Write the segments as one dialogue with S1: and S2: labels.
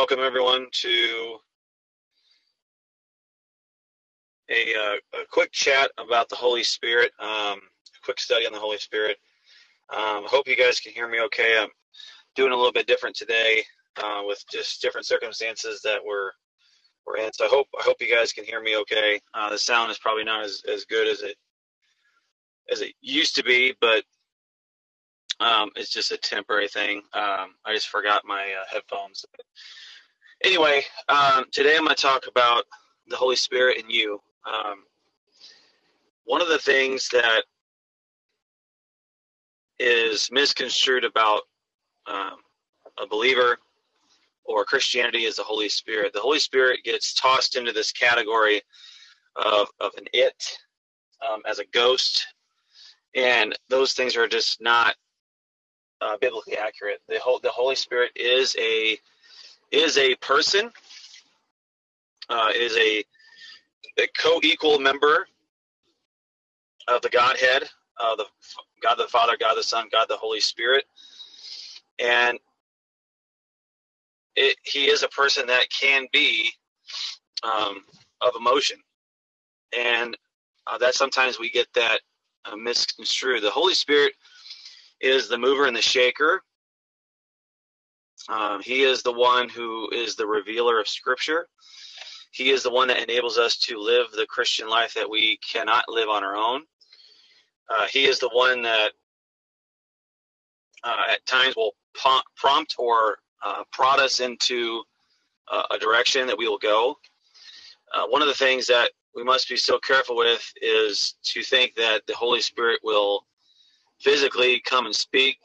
S1: Welcome everyone to a, uh, a quick chat about the Holy Spirit, um, a quick study on the Holy Spirit. Um, I hope you guys can hear me okay. I'm doing a little bit different today uh, with just different circumstances that we're we're in. So I hope I hope you guys can hear me okay. Uh, the sound is probably not as, as good as it as it used to be, but um, it's just a temporary thing. Um, I just forgot my uh, headphones. Anyway, um, today I'm going to talk about the Holy Spirit and you. Um, one of the things that is misconstrued about um, a believer or Christianity is the Holy Spirit. The Holy Spirit gets tossed into this category of, of an it, um, as a ghost, and those things are just not uh, biblically accurate. The the Holy Spirit is a is a person, uh, is a, a co-equal member of the Godhead, uh, the God the Father, God the Son, God the Holy Spirit, and it, he is a person that can be um, of emotion, and uh, that sometimes we get that uh, misconstrued. The Holy Spirit is the mover and the shaker. Um, he is the one who is the revealer of Scripture. He is the one that enables us to live the Christian life that we cannot live on our own. Uh, he is the one that uh, at times will prompt or uh, prod us into uh, a direction that we will go. Uh, one of the things that we must be so careful with is to think that the Holy Spirit will physically come and speak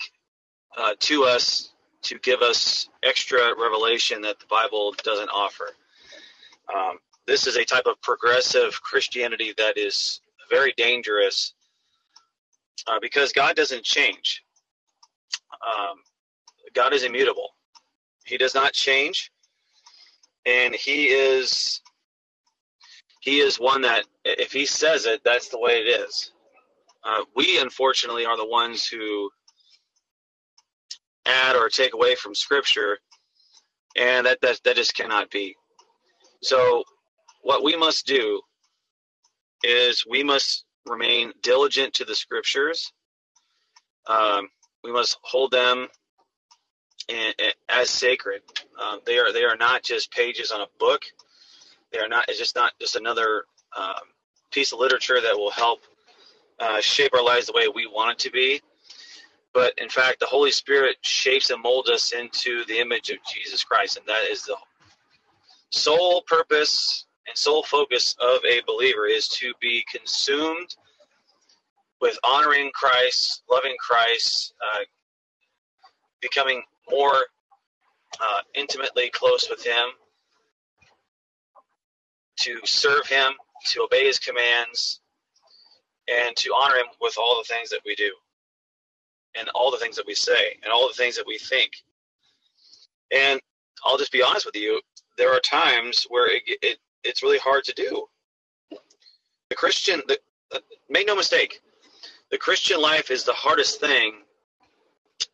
S1: uh, to us to give us extra revelation that the Bible doesn't offer. Um, this is a type of progressive Christianity that is very dangerous uh, because God doesn't change. Um, God is immutable. He does not change, and He is He is one that if He says it, that's the way it is. Uh, we unfortunately are the ones who add or take away from Scripture, and that that, that just cannot be. So, what we must do is we must remain diligent to the Scriptures. Um, we must hold them in, in, as sacred. Uh, they are they are not just pages on a book. They are not. It's just not just another um, piece of literature that will help uh, shape our lives the way we want it to be. But in fact, the Holy Spirit shapes and molds us into the image of Jesus Christ, and that is the sole purpose and sole focus of a believer is to be consumed with honoring Christ, loving Christ, uh, becoming more uh, intimately close with Him, to serve Him, to obey His commands, and to honor him with all the things that we do and all the things that we say and all the things that we think. And i'll just be honest with you there are times where it, it it's really hard to do. The christian the, uh, make no mistake the christian life is the hardest thing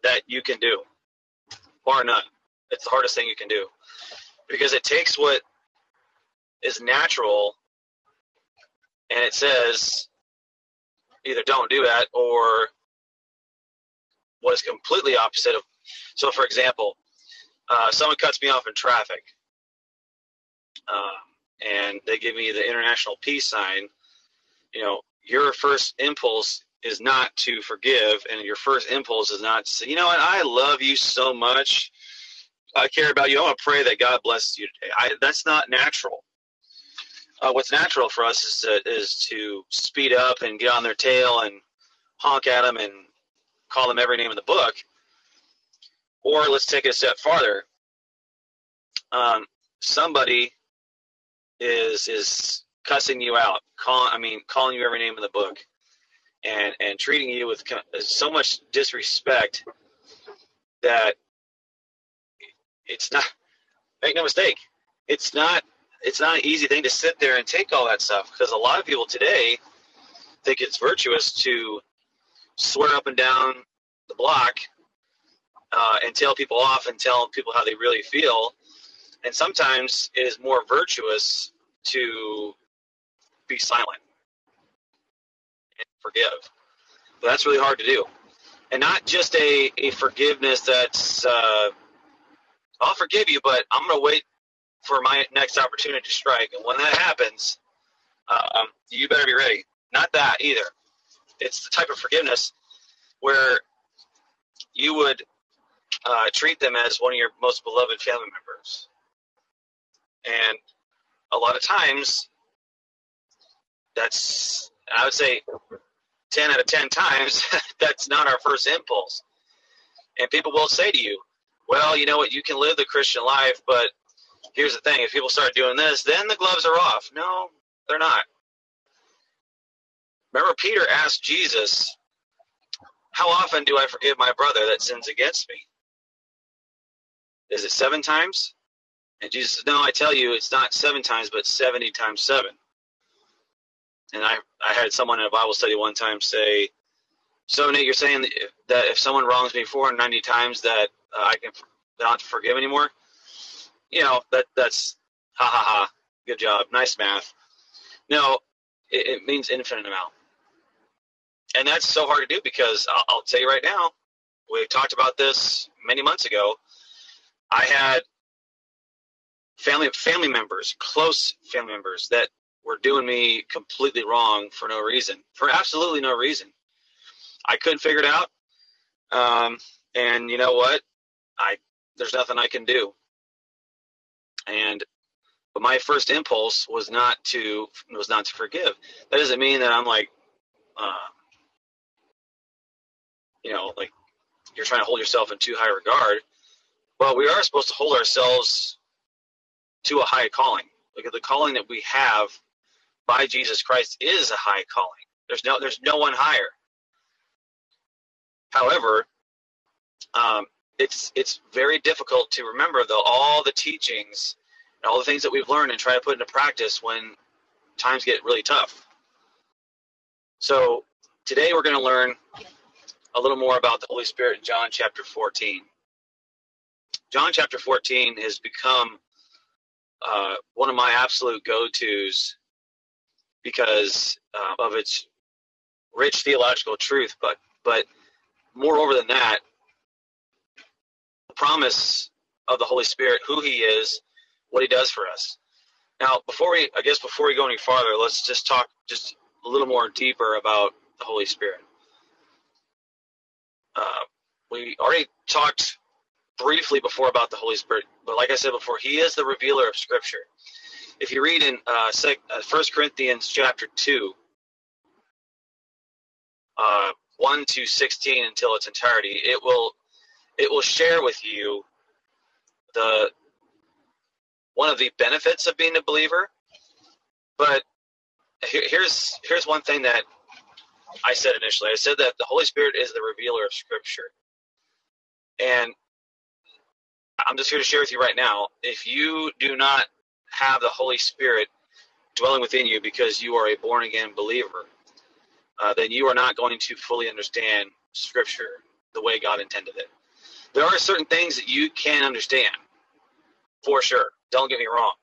S1: that you can do bar none. It's the hardest thing you can do because it takes what is natural and it says either don't do that or what is completely opposite of. So, for example, uh, someone cuts me off in traffic, um, and they give me the international peace sign. You know, your first impulse is not to forgive, and your first impulse is not to say, you know what, I love you so much. I care about you. I want to pray that God blesses you today. I, that's not natural uh, what's natural for us is to, is to speed up and get on their tail and honk at them and call them every name in the book. Or let's take it a step farther. Um, somebody is is cussing you out, call, I mean, calling you every name in the book, and and treating you with so much disrespect that it's not. Make no mistake, it's not it's not an easy thing to sit there and take all that stuff because a lot of people today think it's virtuous to swear up and down the block uh, and tell people off and tell people how they really feel And sometimes it is more virtuous to be silent and forgive. But that's really hard to do. And not just a, a forgiveness that's, uh, I'll forgive you, but I'm going to wait for my next opportunity to strike. And when that happens, um, you better be ready. Not that either. It's the type of forgiveness where you would uh, treat them as one of your most beloved family members. And a lot of times, that's, I would say, 10 out of 10 times, that's not our first impulse. And people will say to you, well, you know what, you can live the Christian life, but here's the thing if people start doing this, then the gloves are off. No, they're not. Remember, Peter asked Jesus, How often do I forgive my brother that sins against me? Is it seven times? And Jesus said, No, I tell you, it's not seven times, but 70 times seven. And I, I had someone in a Bible study one time say, So, Nate, you're saying that if someone wrongs me 490 times, that uh, I can not forgive anymore? You know, that that's ha ha ha. Good job. Nice math. No, it, it means infinite amount. And that's so hard to do because I'll, I'll tell you right now, we talked about this many months ago. I had family family members, close family members that were doing me completely wrong for no reason, for absolutely no reason. I couldn't figure it out, um, and you know what? I there's nothing I can do. And but my first impulse was not to was not to forgive. That doesn't mean that I'm like, uh, you know, like you're trying to hold yourself in too high regard. Well, we are supposed to hold ourselves to a high calling. Look at the calling that we have by Jesus Christ is a high calling. There's no there's no one higher. However, um, it's it's very difficult to remember though all the teachings and all the things that we've learned and try to put into practice when times get really tough. So today we're going to learn a little more about the Holy Spirit in John chapter 14. John chapter 14 has become uh, one of my absolute go-tos because uh, of its rich theological truth, but but moreover than that, the promise of the Holy Spirit, who He is, what He does for us. Now, before we, I guess, before we go any farther, let's just talk just a little more deeper about the Holy Spirit. Uh, we already talked briefly before about the Holy Spirit, but like I said before, He is the revealer of Scripture. If you read in uh, uh, First Corinthians chapter two, uh, one to sixteen until its entirety, it will it will share with you the one of the benefits of being a believer. But here, here's here's one thing that I said initially. I said that the Holy Spirit is the revealer of Scripture, and I'm just here to share with you right now. If you do not have the Holy Spirit dwelling within you because you are a born again believer, uh, then you are not going to fully understand Scripture the way God intended it. There are certain things that you can understand, for sure. Don't get me wrong.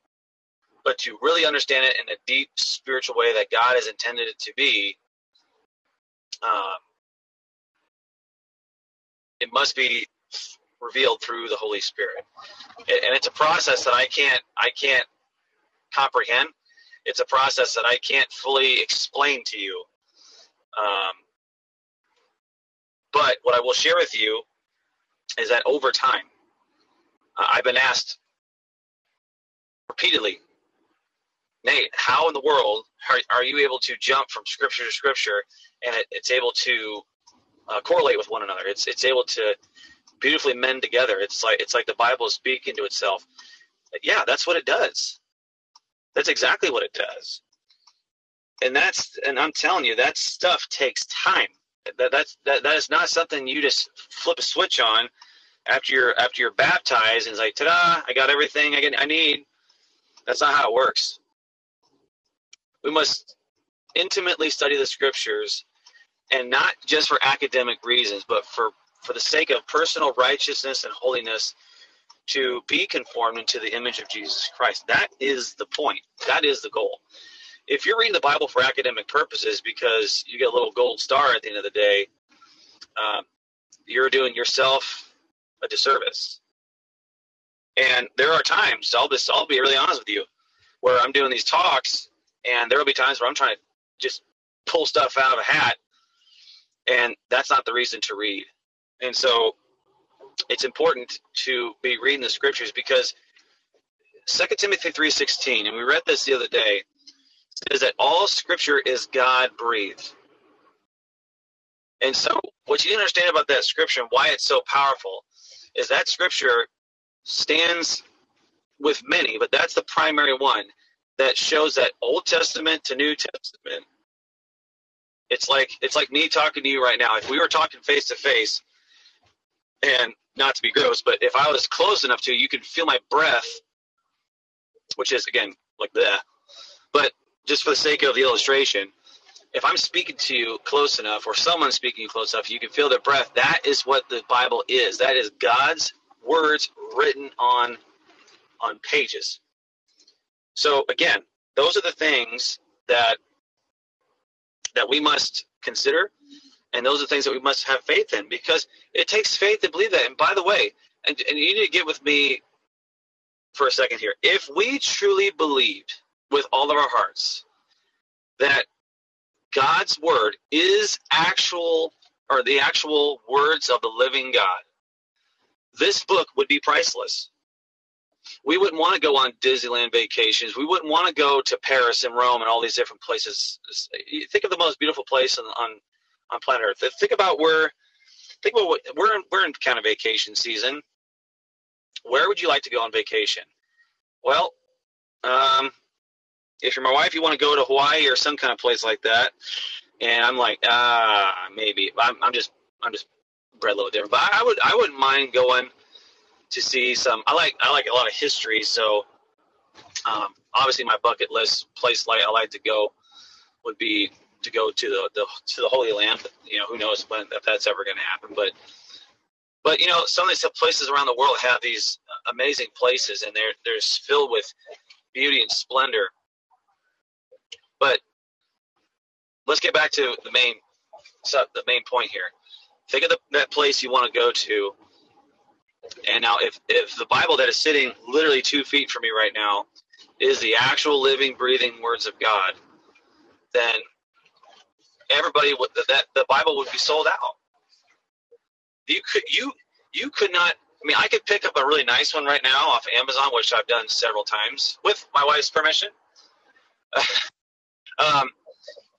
S1: But to really understand it in a deep spiritual way that God has intended it to be, um, it must be revealed through the Holy Spirit, and it's a process that I can't I can't comprehend. It's a process that I can't fully explain to you. Um, but what I will share with you is that over time, uh, I've been asked repeatedly, Nate, how in the world are, are you able to jump from scripture to scripture and it, it's able to uh, correlate with one another? It's it's able to beautifully mend together. It's like it's like the Bible is speaking to itself. Yeah, that's what it does. That's exactly what it does. And that's and I'm telling you, that stuff takes time. That that's that, that is not something you just flip a switch on after you're after you're baptized and it's like, ta-da! I got everything I get I need. That's not how it works. We must intimately study the scriptures and not just for academic reasons, but for, for the sake of personal righteousness and holiness to be conformed into the image of Jesus Christ. That is the point. That is the goal. If you're reading the Bible for academic purposes because you get a little gold star at the end of the day, uh, you're doing yourself a disservice. And there are times, I'll just I'll be really honest with you, where I'm doing these talks, and there will be times where I'm trying to just pull stuff out of a hat, and that's not the reason to read. And so it's important to be reading the scriptures because 2 Timothy 3:16, and we read this the other day, says that all scripture is God breathed. And so what you understand about that scripture and why it's so powerful is that scripture stands with many, but that's the primary one that shows that Old Testament to New Testament. It's like it's like me talking to you right now. If we were talking face to face, and not to be gross, but if I was close enough to you, you could feel my breath, which is again like that. But just for the sake of the illustration, if I'm speaking to you close enough, or someone's speaking close enough, you can feel their breath. That is what the Bible is. That is God's words written on on pages. So again, those are the things that that we must consider and those are things that we must have faith in because it takes faith to believe that. And by the way, and, and you need to get with me for a second here. If we truly believed with all of our hearts that God's word is actual or the actual words of the living God, this book would be priceless. We wouldn't want to go on Disneyland vacations. We wouldn't want to go to Paris and Rome and all these different places. Think of the most beautiful place on, on on planet Earth. Think about where, think about what we're in, we're in kind of vacation season. Where would you like to go on vacation? Well, um, if you're my wife, you want to go to Hawaii or some kind of place like that. And I'm like, ah, maybe. I'm, I'm just, I'm just bred a little different. But I would, I wouldn't mind going to see some. I like, I like a lot of history. So, um, obviously, my bucket list place like I like to go would be to go to the, the to the Holy Land. You know, who knows when if that's ever going to happen. But but you know, some of these places around the world have these amazing places, and they're they're filled with beauty and splendor. But let's get back to the main the main point here. Think of the, that place you want to go to, and now if if the Bible that is sitting literally two feet from me right now is the actual living, breathing words of God, then everybody would that the Bible would be sold out. You could you you could not. I mean, I could pick up a really nice one right now off Amazon, which I've done several times with my wife's permission. um,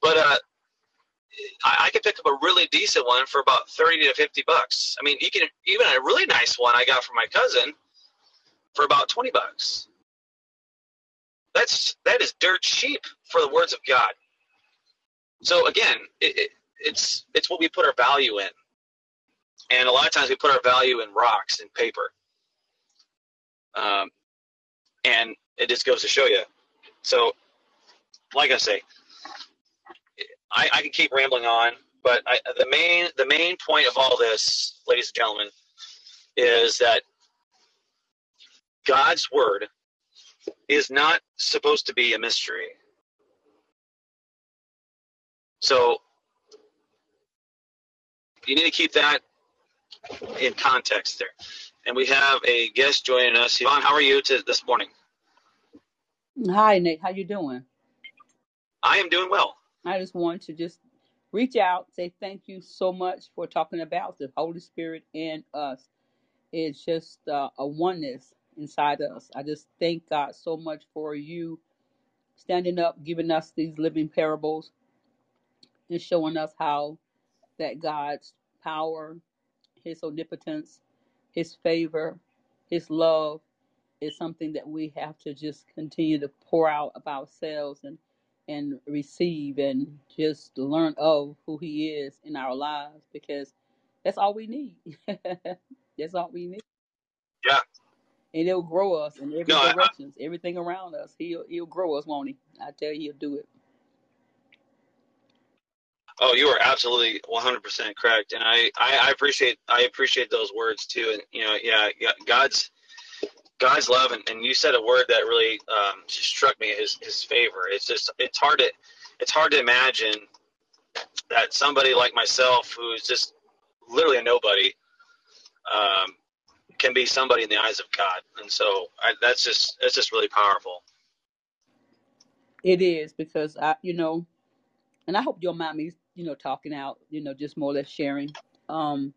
S1: but uh, I, I could pick up a really decent one for about thirty to fifty bucks. I mean, you can even a really nice one I got from my cousin for about twenty bucks. That's that is dirt cheap for the words of God. So again, it, it, it's it's what we put our value in, and a lot of times we put our value in rocks and paper, um, and it just goes to show you. So, like I say, I, I can keep rambling on, but I, the main the main point of all this, ladies and gentlemen, is that God's word is not supposed to be a mystery. So you need to keep that in context there. And we have a guest joining us. Yvonne, how are you to this morning?
S2: Hi, Nate. How you doing?
S1: I am doing well.
S2: I just want to just reach out, say thank you so much for talking about the Holy Spirit in us. It's just uh, a oneness inside us. I just thank God so much for you standing up, giving us these living parables, and showing us how that God's power, His omnipotence, His favor, His love is something that we have to just continue to pour out of ourselves and and receive and just learn of who He is in our lives because that's all we need. that's all we need.
S1: Yeah.
S2: And it'll grow us in every
S1: No, I,
S2: direction, everything around us. He'll he'll grow us, won't he? I tell you, he'll do it.
S1: Oh, you are absolutely 100% correct, and I, I, I appreciate I appreciate those words too. And you know, yeah, yeah, God's God's love, and, and you said a word that really um, struck me his his favor. It's just it's hard to it's hard to imagine that somebody like myself, who's just literally a nobody, um, can be somebody in the eyes of God, and so I, that's just that's just really powerful.
S2: It is because I, you know, and I hope your mommy's, you know, talking out, you know, just more or less sharing. Um,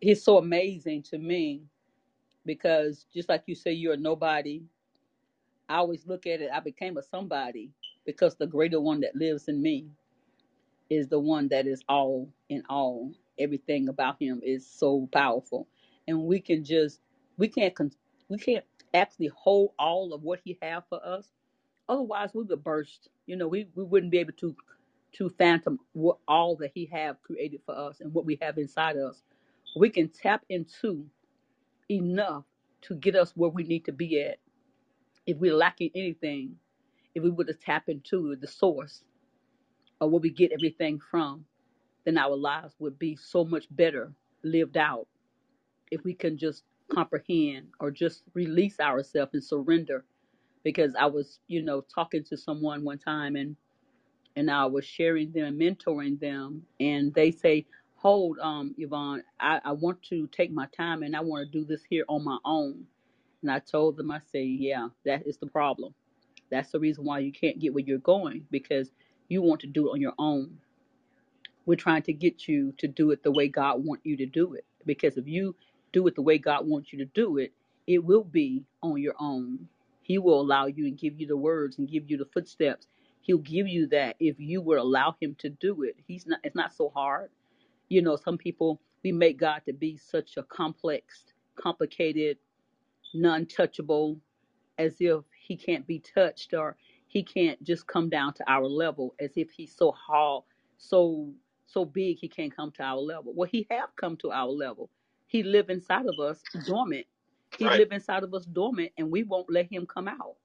S2: it's so amazing to me because just like you say, you're a nobody. I always look at it. I became a somebody because the greater one that lives in me is the one that is all in all. Everything about him is so powerful, and we can just we can't we can't actually hold all of what he have for us. Otherwise, we would burst. You know, we, we wouldn't be able to to phantom what all that he have created for us and what we have inside us. We can tap into enough to get us where we need to be at. If we're lacking anything, if we would have tapped into the source of where we get everything from, then our lives would be so much better lived out if we can just comprehend or just release ourselves and surrender. Because I was, you know, talking to someone one time and and I was sharing them, mentoring them, and they say, Hold, um, Yvonne, I, I want to take my time and I want to do this here on my own. And I told them, I say, Yeah, that is the problem. That's the reason why you can't get where you're going because you want to do it on your own. We're trying to get you to do it the way God wants you to do it. Because if you do it the way God wants you to do it, it will be on your own. He will allow you and give you the words and give you the footsteps. He'll give you that if you will allow him to do it. He's not it's not so hard. You know, some people we make God to be such a complex, complicated, non-touchable as if he can't be touched or he can't just come down to our level as if he's so hard, so so big he can't come to our level. Well, he have come to our level. He live inside of us dormant. He
S1: Right.
S2: live inside of us dormant, and we won't let him come out.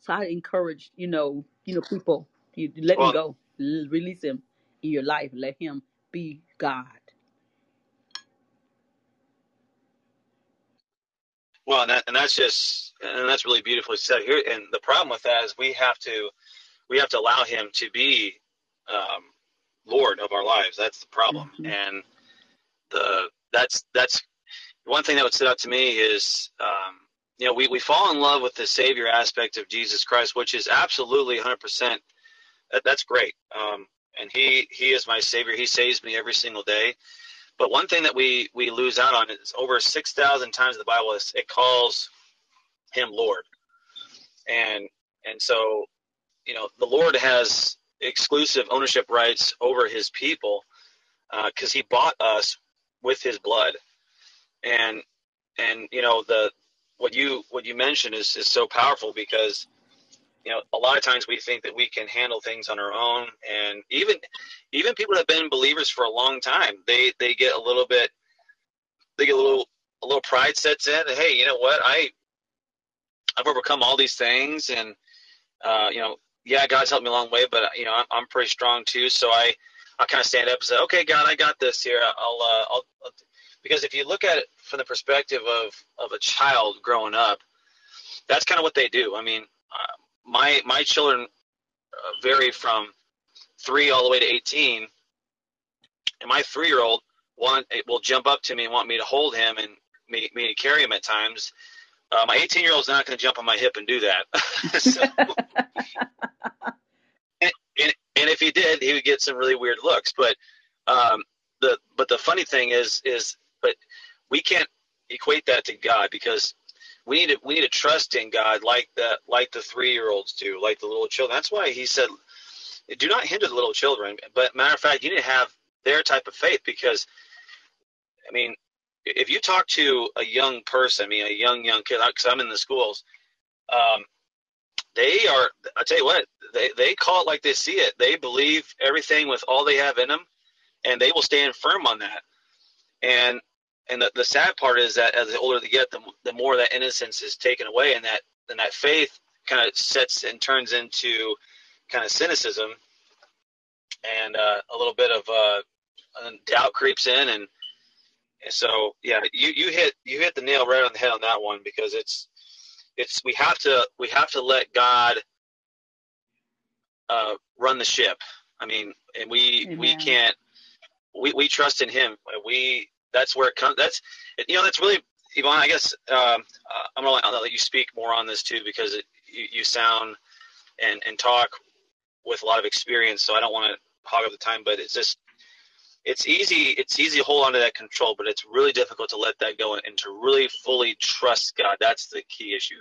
S2: So I encourage, you know, you know, people, you let him
S1: Well,
S2: go, L- release him in your life, let him be God.
S1: well, and, that, and that's just and that's really beautifully said here. And the problem with that is we have to we have to allow him to be um, Lord of our lives. That's the problem.
S2: hmm
S1: And the that's that's one thing that would stood out to me is um, you know we, we fall in love with the savior aspect of jesus christ which is absolutely 100% that, that's great um, and he he is my savior. He saves me every single day. But one thing that we we lose out on is over 6000 times in the bible is it calls him lord. And and so you know the lord has exclusive ownership rights over his people uh, because he bought us with his blood. And and you know the what you what you mentioned is is so powerful because you know a lot of times we think that we can handle things on our own. And even even people that have been believers for a long time they they get a little bit they get a little a little pride sets in hey you know what? I i've overcome all these things and uh you know yeah god's helped me a long way but you know i'm, I'm pretty strong too. So i i kind of stand up and say okay god i got this here. I'll uh I'll, I'll because if you look at it from the perspective of of a child growing up that's kind of what they do. I mean uh, my my children uh, vary from three all the way to 18 and my three year old want will jump up to me and want me to hold him and me, me to carry him at times. Uh, my 18 year old's not going to jump on my hip and do that. So, and, and, and if he did he would get some really weird looks. But um, the but the funny thing is is but we can't equate that to god because we need to we need to trust in God like the like the three year olds do, like the little children. That's why he said, "Do not hinder the little children." But matter of fact, you need to have their type of faith because, I mean, if you talk to a young person, I mean, a young young kid, because I'm in the schools, um, they are. I tell you what, they they call it like they see it. They believe everything with all they have in them, and they will stand firm on that. And and the, the sad part is that as the older they get, the, the more that innocence is taken away, and that and that faith kind of sets and turns into kind of cynicism, and uh, a little bit of uh, doubt creeps in, and so yeah, you, you hit you hit the nail right on the head on that one because it's it's we have to we have to let God uh, run the ship. I mean, and we Amen. we can't we, we trust in Him. We that's where it comes. That's you know that's really Yvonne. I guess um, I'm gonna let, you speak more on this too because it, you, you sound and and talk with a lot of experience. So I don't want to hog up the time, but it's just it's easy it's easy to hold on to that control, but it's really difficult to let that go and to really fully trust God. That's the key issue.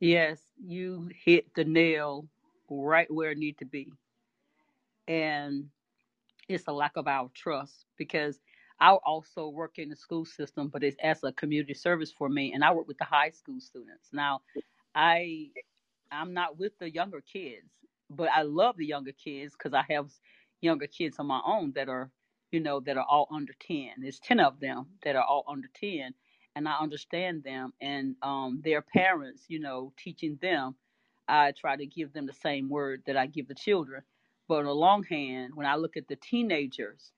S2: Yes, you hit the nail right where it need to be. And it's a lack of our trust because I also work in the school system, but it's as a community service for me, and I work with the high school students. Now, I I'm not with the younger kids, but I love the younger kids because I have younger kids on my own that are, you know, that are all under 10. There's 10 of them that are all under 10. And I understand them and um, their parents, you know, teaching them. I try to give them the same word that I give the children. But on the long hand, when I look at the teenagers,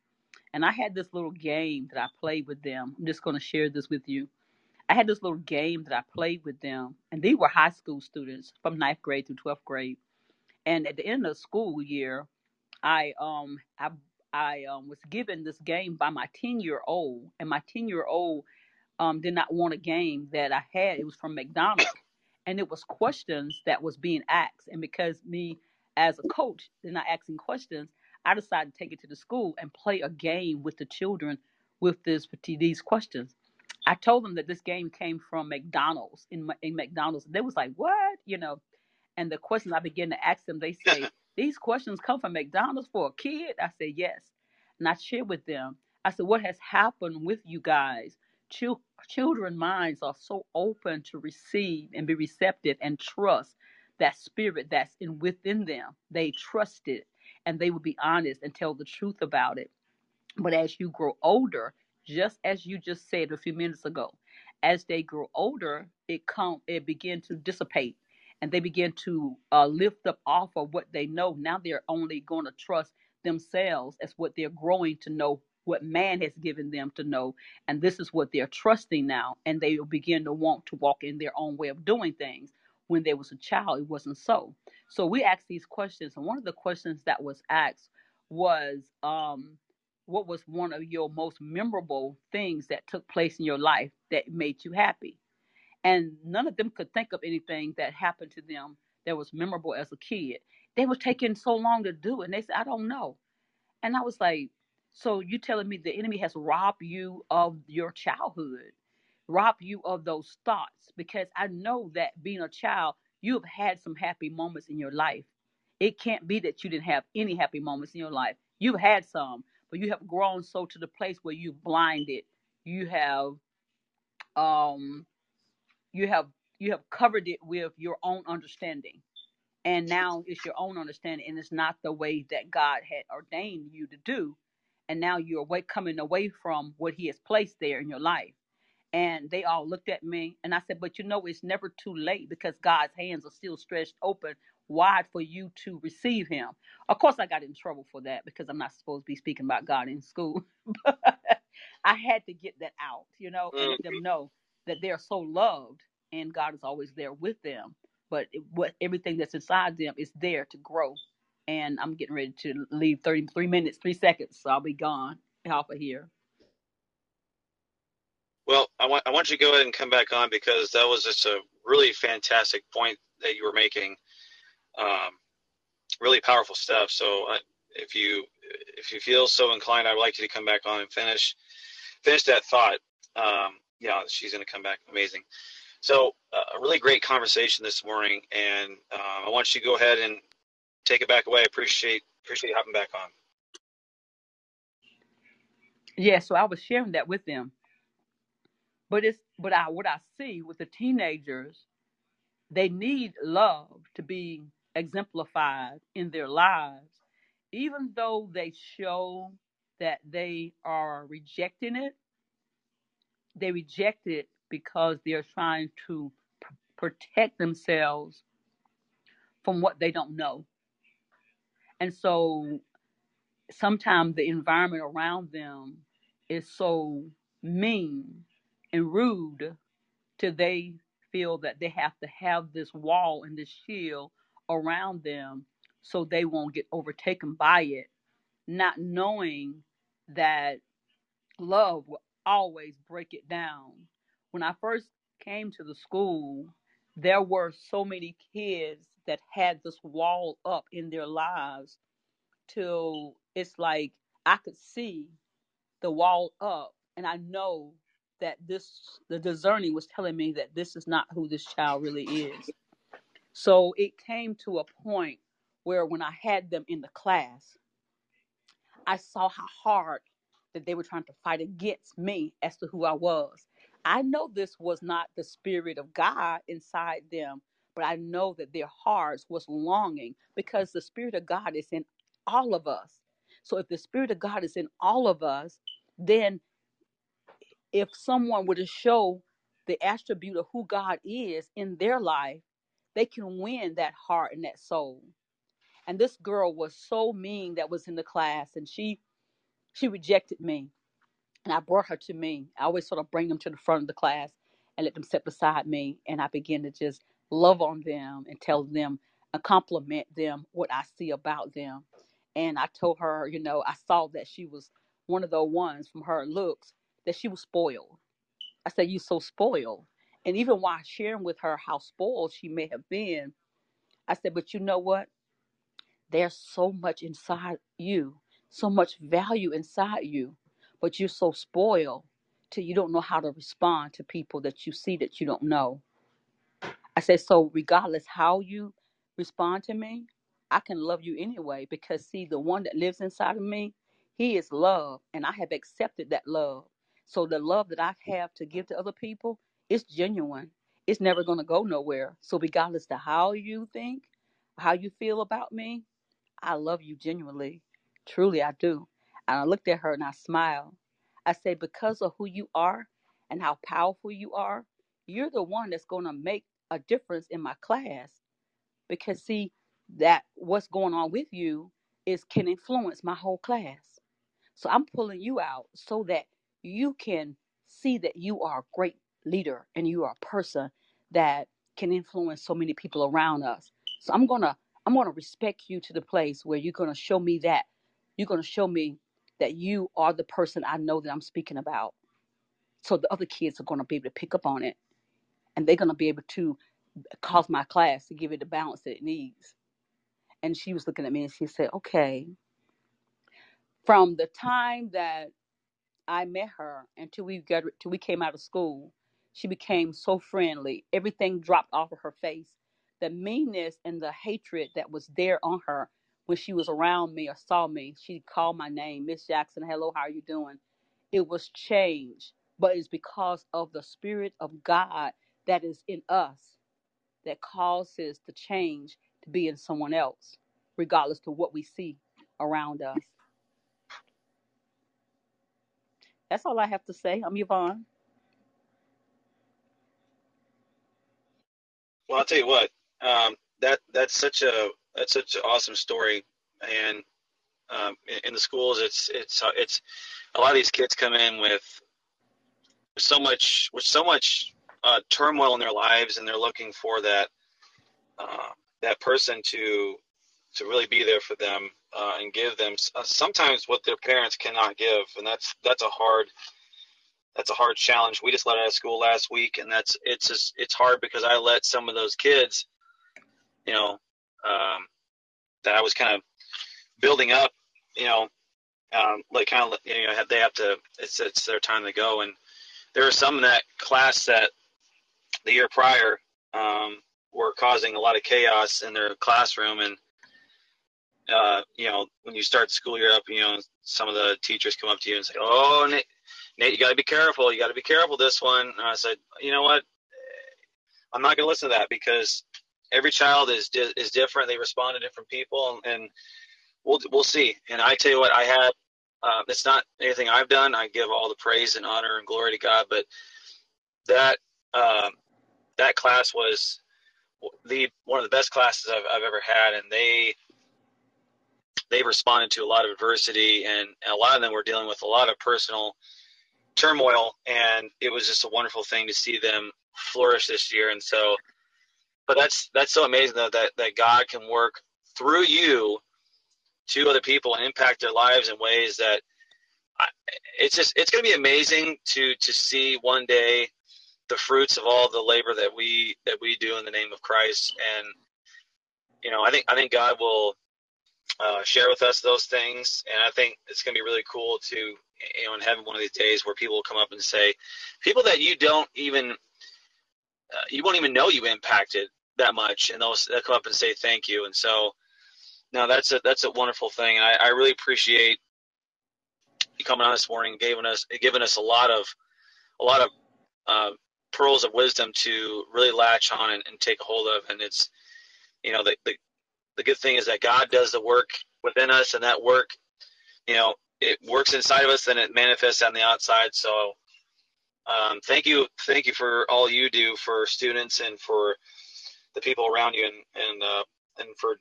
S2: and I had this little game that I played with them. I'm just going to share this with you. I had this little game that I played with them, and they were high school students from ninth grade through 12th grade. And at the end of school year, I um I I um, was given this game by my 10 year old, and my 10 year old um, did not want a game that I had. It was from McDonald's, and it was questions that was being asked. And because me as a coach they're not asking questions, I decided to take it to the school and play a game with the children with this these questions. I told them that this game came from McDonald's in in McDonald's. They was like, "What?" You know. And the questions I began to ask them, they say, "These questions come from McDonald's for a kid." I said, "Yes." And I shared with them. I said, "What has happened with you guys? Chil- children minds are so open to receive and be receptive and trust that spirit that's in within them. They trust it and they will be honest and tell the truth about it. But as you grow older, just as you just said a few minutes ago, as they grow older, it come it begin to dissipate and they begin to uh, lift up off of what they know. Now they're only going to trust themselves as what they're growing to know what man has given them to know and this is what they're trusting now and they will begin to want to walk in their own way of doing things when they was a child it wasn't so. So we asked these questions and one of the questions that was asked was um what was one of your most memorable things that took place in your life that made you happy? And none of them could think of anything that happened to them that was memorable as a kid. They were taking so long to do it and they said i don't know. And i was like so you telling me the enemy has robbed you of your childhood, robbed you of those thoughts? Because I know that being a child, you have had some happy moments in your life. It can't be that you didn't have any happy moments in your life. You've had some, but you have grown so to the place where you've blinded. You have um you have you have covered it with your own understanding and now it's your own understanding and it's not the way that god had ordained you to do and now you're away coming away from what he has placed there in your life and they all looked at me and i said but you know it's never too late because god's hands are still stretched open wide for you to receive him of course i got in trouble for that because i'm not supposed to be speaking about god in school but i had to get that out you know and let them mm-hmm. know that they're so loved and god is always there with them but it, what everything that's inside them is there to grow and I'm getting ready to leave 33 minutes, three seconds, so I'll be gone off of here.
S1: Well, I want I want you to go ahead and come back on because that was just a really fantastic point that you were making. Um, really powerful stuff. So uh, if you if you feel so inclined, I'd like you to come back on and finish finish that thought. Um, yeah, she's going to come back. Amazing. So uh, a really great conversation this morning, and uh, I want you to go ahead and take it back away. I appreciate appreciate hopping back on.
S2: Yeah, so I was sharing that with them. But it's but I what I see with the teenagers, they need love to be exemplified in their lives, even though they show that they are rejecting it. They reject it because they're trying to p- protect themselves from what they don't know. And so sometimes the environment around them is so mean and rude till they feel that they have to have this wall and this shield around them so they won't get overtaken by it, not knowing that love will always break it down. When I first came to the school, there were so many kids that had this wall up in their lives till it's like I could see the wall up and I know that this the discerning was telling me that this is not who this child really is. So it came to a point where when I had them in the class, I saw how hard that they were trying to fight against me as to who I was. I know this was not the spirit of God inside them, but I know that their hearts was longing because the spirit of God is in all of us. So if the spirit of God is in all of us, then if someone were to show the attribute of who God is in their life, they can win that heart and that soul. And this girl was so mean that was in the class and she she rejected me and I brought her to me. I always sort of bring them to the front of the class and let them sit beside me, and I begin to just love on them and tell them and compliment them what I see about them. And I told her, you know, I saw that she was one of the ones from her looks that she was spoiled. I said, You're so spoiled." And even while sharing with her how spoiled she may have been, I said, "But you know what? There's so much inside you, so much value inside you, but you're so spoiled till you don't know how to respond to people that you see that you don't know. I said, so regardless how you respond to me, I can love you anyway because see, the one that lives inside of me, he is love, and I have accepted that love. So the love that I have to give to other people is genuine. It's never going to go nowhere. So regardless to how you think, how you feel about me, I love you genuinely. Truly, I do. And I looked at her and I smiled. I said, because of who you are and how powerful you are, you're the one that's going to make a difference in my class. Because, see, that what's going on with you is can influence my whole class. So I'm pulling you out so that you can see that you are a great leader and you are a person that can influence so many people around us. So I'm gonna I'm gonna respect you to the place where you're gonna show me that you're gonna show me that you are the person I know that I'm speaking about. So the other kids are gonna be able to pick up on it and they're gonna be able to cause my class to give it the balance that it needs. And she was looking at me and she said, Okay, from the time that I met her until we got till we came out of school. She became so friendly. Everything dropped off of her face. The meanness and the hatred that was there on her when she was around me or saw me, she called my name, Miss Jackson. Hello, how are you doing? It was changed, but it's because of the spirit of God that is in us that causes the change to be in someone else, regardless to what we see around us. That's all I have to say. I'm Yvonne.
S1: Well, I'll tell you what. Um, that that's such a that's such an awesome story, and um, in, in the schools, it's it's uh, it's a lot of these kids come in with so much with so much uh, turmoil in their lives, and they're looking for that uh, that person to to really be there for them uh, and give them uh, sometimes what their parents cannot give, and that's that's a hard that's a hard challenge. We just let out of school last week, and that's it's just it's hard because I let some of those kids, you know, um, that I was kind of building up, you know, um, like kind of you know they have to it's it's their time to go, and there are some in that class that the year prior um, were causing a lot of chaos in their classroom, and uh, you know when you start school year up, you know some of the teachers come up to you and say, "Oh, Nate, Nate you got to be careful. You got to be careful this one." And I said, "You know what? I'm not going to listen to that because every child is is different. They respond to different people, and we'll we'll see." And I tell you what, I had. Uh, it's not anything I've done. I give all the praise and honor and glory to God, but that um, that class was the one of the best classes I've, I've ever had, and they they responded to a lot of adversity, and, and a lot of them were dealing with a lot of personal turmoil, and it was just a wonderful thing to see them flourish this year. And so, but that's that's so amazing though that that God can work through you to other people and impact their lives in ways that I, it's just it's going to be amazing to to see one day the fruits of all the labor that we that we do in the name of Christ and you know I think I think God will uh, share with us those things. And I think it's going to be really cool to you know in heaven one of these days where people will come up and say people that you don't even uh, you won't even know you impacted that much. And they'll, they'll come up and say thank you. And so no that's a that's a wonderful thing. And I, I really appreciate you coming on this morning giving us giving us a lot of a lot of uh, pearls of wisdom to really latch on and, and, take a hold of. And it's you know the, the the good thing is that God does the work within us and that work you know it works inside of us and it manifests on the outside. So um, thank you thank you for all you do for students and for the people around you and and uh, and for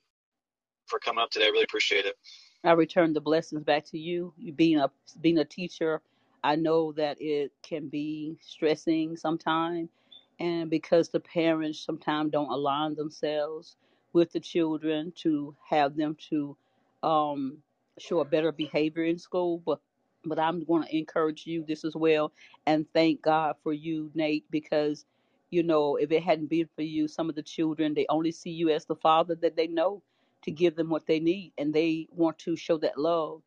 S1: for coming up today. I really appreciate it.
S2: I return the blessings back to you. You being a being a teacher, I know that it can be stressing sometimes, and because the parents sometimes don't align themselves with the children to have them to um, show a better behavior in school, but but I'm going to encourage you this as well, and thank God for you, Nate, because you know if it hadn't been for you, some of the children they only see you as the father that they know to give them what they need and they want to show that love.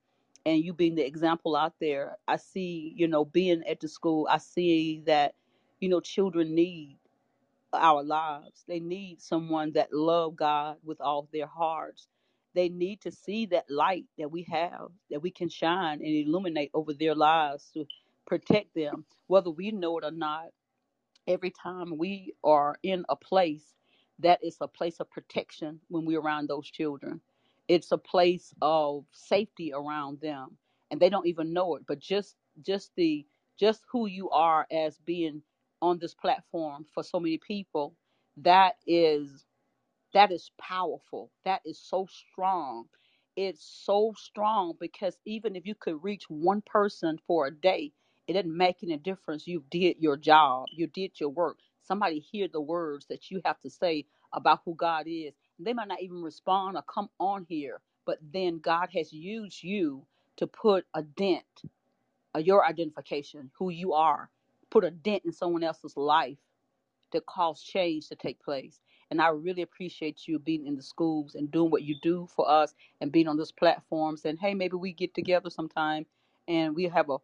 S2: And you being the example out there i see you know being at the school i see that you know children need our lives. They need someone that love god with all their hearts. They need to see that light that we have that we can shine and illuminate over their lives to protect them whether we know it or not. Every time we are in a place that is a place of protection when we're around those children. It's a place of safety around them and they don't even know it but just just the just who you are as being on this platform for so many people that is that is powerful. That is so strong. It's so strong because even if you could reach one person for a day, it doesn't make any difference. You did your job, you did your work. Somebody hear the words that you have to say about who God is. They might not even respond or come on here, but then God has used you to put a dent, uh, your identification, who you are, put a dent in someone else's life to cause change to take place. And I really appreciate you being in the schools and doing what you do for us and being on those platforms. And hey, maybe we get together sometime and we have a,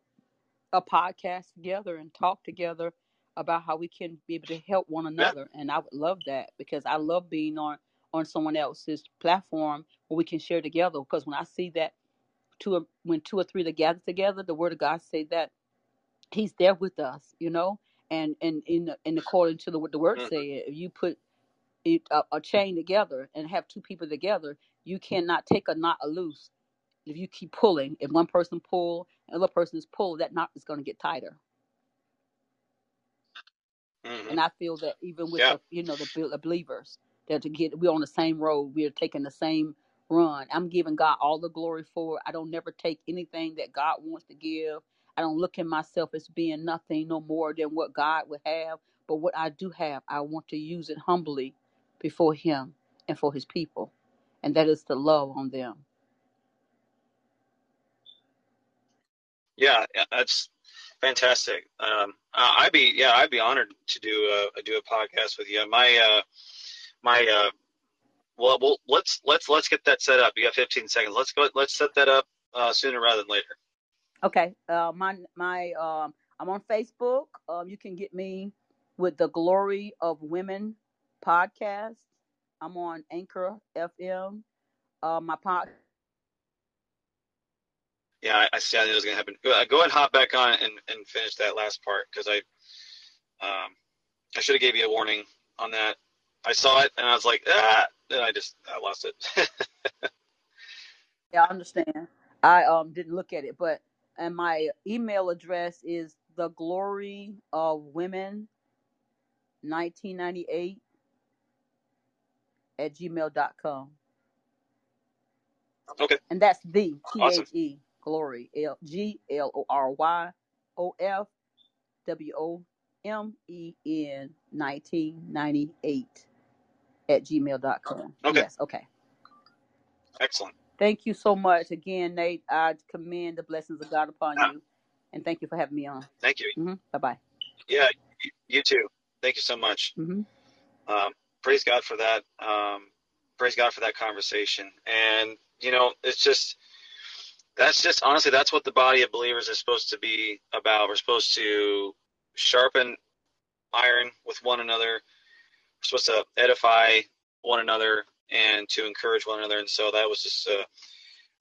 S2: a podcast together and talk together about how we can be able to help one another. And I would love that because I love being on on someone else's platform where we can share together. Because when I see that two or, when two or three are gathered together, the word of God say that He's there with us, you know and and in in according to the what the word
S1: Mhm.
S2: say, if you put it, a, a chain together and have two people together, you cannot take a knot loose. If you keep pulling, if one person pull, and another person is pull, that knot is going to get tighter.
S1: Mhm.
S2: And I feel that even with
S1: yeah
S2: the you know the, the believers, that to get we're on the same road, we're taking the same run. I'm giving God all the glory for it. I don't never take anything that God wants to give. I don't look at myself as being nothing no more than what God would have. But what I do have, I want to use it humbly before Him and for His people, and that is to love on them.
S1: yeah that's fantastic um I'd be yeah I'd be honored to do a do a podcast with you my uh my uh well, well let's let's let's get that set up you got 15 seconds let's go let's set that up uh sooner rather than later
S2: Okay, uh, my my um, I'm on Facebook. Um, you can get me with the Glory of Women podcast. I'm on Anchor FM. Uh, my pod.
S1: Yeah, I, I see. I knew it was gonna happen. Go, go ahead, and hop back on and, and finish that last part because I, um, I should have gave you a warning on that. I saw it and I was like, ah, then I just I lost it.
S2: Yeah, I understand. I um didn't look at it, but and my email address is the Glory of Women 1998 at gmail.com.
S1: Okay.
S2: And that's the T
S1: Awesome.
S2: H E glory L G L O R Y O F W O M E N nineteen ninety eight at gmail.com.
S1: Okay.
S2: Yes, okay.
S1: Excellent.
S2: Thank you so much again, Nate. I commend the blessings of God upon you. And thank you for having me on.
S1: Thank you.
S2: hmm Bye bye.
S1: Yeah, you, you too. Thank you so much.
S2: hmm
S1: Um, praise God for that. Um, praise God for that conversation. And you know, it's just that's just honestly that's what the body of believers is supposed to be about. We're supposed to sharpen iron with one another. We're supposed to edify one another and to encourage one another. And so that was just a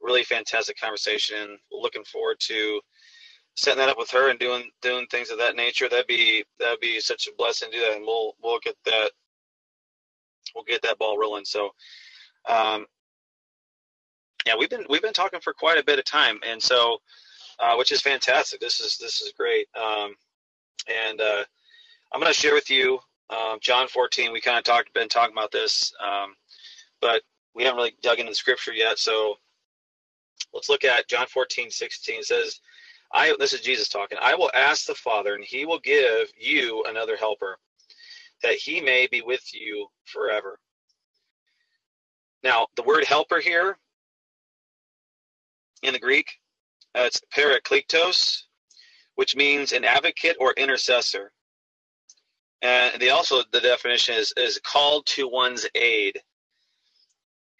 S1: really fantastic conversation. Looking forward to setting that up with her and doing doing things of that nature. That'd be that'd be such a blessing to do that, and we'll we'll get that we'll get that ball rolling. So, um, yeah, we've been we've been talking for quite a bit of time, and so uh, which is fantastic. This is this is great. Um, and uh, I'm going to share with you um, John 14. We kind of talked been talking about this, um, but we haven't really dug into the scripture yet. So let's look at John 14, 16. It says, I this is Jesus talking. I will ask the Father, and he will give you another helper, that he may be with you forever. Now, the word helper here in the Greek, uh, it's parakletos, which means an advocate or intercessor. And they also the definition is is called to one's aid.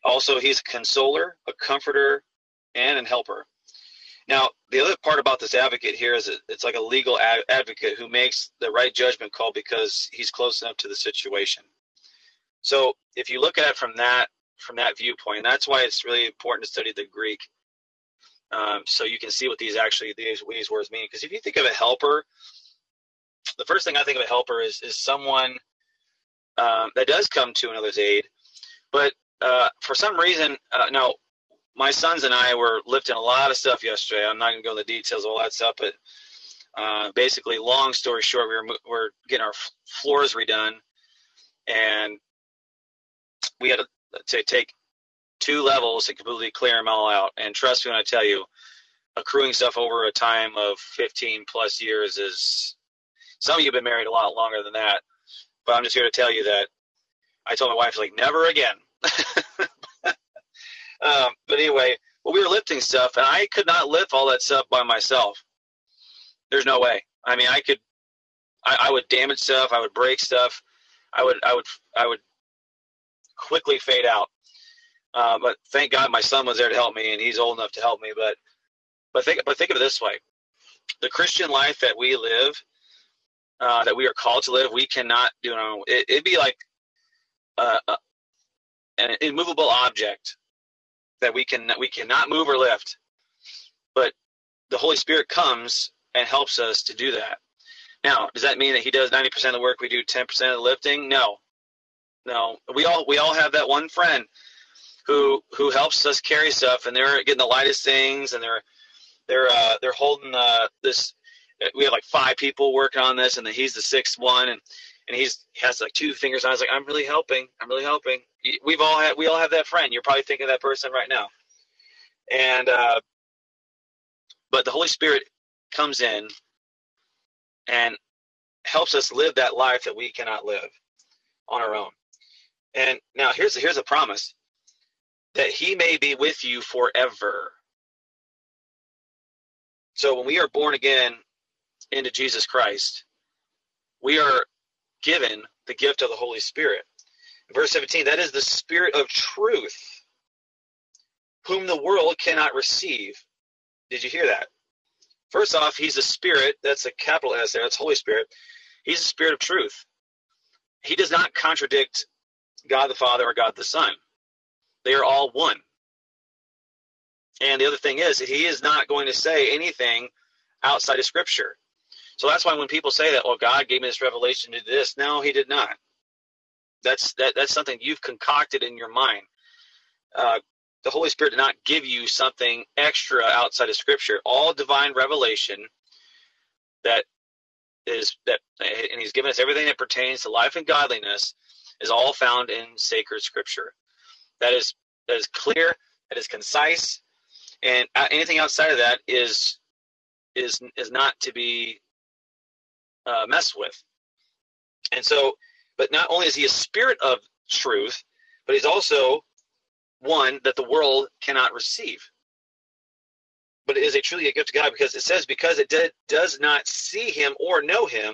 S1: Also, he's a consoler, a comforter, and an helper. Now, the other part about this advocate here is it's like a legal ad- advocate who makes the right judgment call because he's close enough to the situation. So, if you look at it from that from that viewpoint, that's why it's really important to study the Greek, um, so you can see what these actually these, these words mean. Because if you think of a helper, the first thing I think of a helper is is someone um, that does come to another's aid, but uh, for some reason, uh, now my sons and I were lifting a lot of stuff yesterday. I'm not going to go into the details of all that stuff, but uh, basically, long story short, we were mo- we're getting our floors redone, and we had to, take two levels to completely clear them all out. And trust me when I tell you, accruing stuff over a time of 15 plus years is. Some of you have been married a lot longer than that, but I'm just here to tell you that I told my wife like never again. um, but anyway, well, we were lifting stuff, and I could not lift all that stuff by myself. There's no way. I mean, I could, I, I would damage stuff, I would break stuff, I would, I would, I would quickly fade out. Uh, but thank God my son was there to help me, and he's old enough to help me. But, but think, but think of it this way: the Christian life that we live, uh, that we are called to live, we cannot do it. It, it'd be like uh, uh, an immovable object that we can we cannot move or lift. But the Holy Spirit comes and helps us to do that. Now, does that mean that He does ninety percent of the work, we do ten percent of the lifting? No, no. We all we all have that one friend who who helps us carry stuff, and they're getting the lightest things, and they're they're uh, they're holding uh, this. We have like five people working on this, and then he's the sixth one, and and he's he has like two fingers on. I was like, I'm really helping. I'm really helping. We've all had we all have that friend. You're probably thinking of that person right now, and uh, but the Holy Spirit comes in and helps us live that life that we cannot live on our own. And now here's here's a promise that He may be with you forever. So when we are born again into Jesus Christ, we are given the gift of the Holy Spirit. Verse 17, that is the Spirit of truth, whom the world cannot receive. Did you hear that? First off, he's a spirit, that's a capital S there, that's Holy Spirit. He's a spirit of truth. He does not contradict God the Father or God the Son. They are all one. And the other thing is, he is not going to say anything outside of Scripture. So that's why when people say that, well, God gave me this revelation to do this, no, he did not. That's that, that's something you've concocted in your mind. Uh, the Holy Spirit did not give you something extra outside of Scripture. All divine revelation that is that, and He's given us everything that pertains to life and godliness, is all found in sacred Scripture. That is that is clear that is concise, and uh, anything outside of that is is is not to be uh, messed with. And so, but not only is he a spirit of truth, but he's also one that the world cannot receive. But it is a truly a gift of God because it says, because it did, does not see him or know him,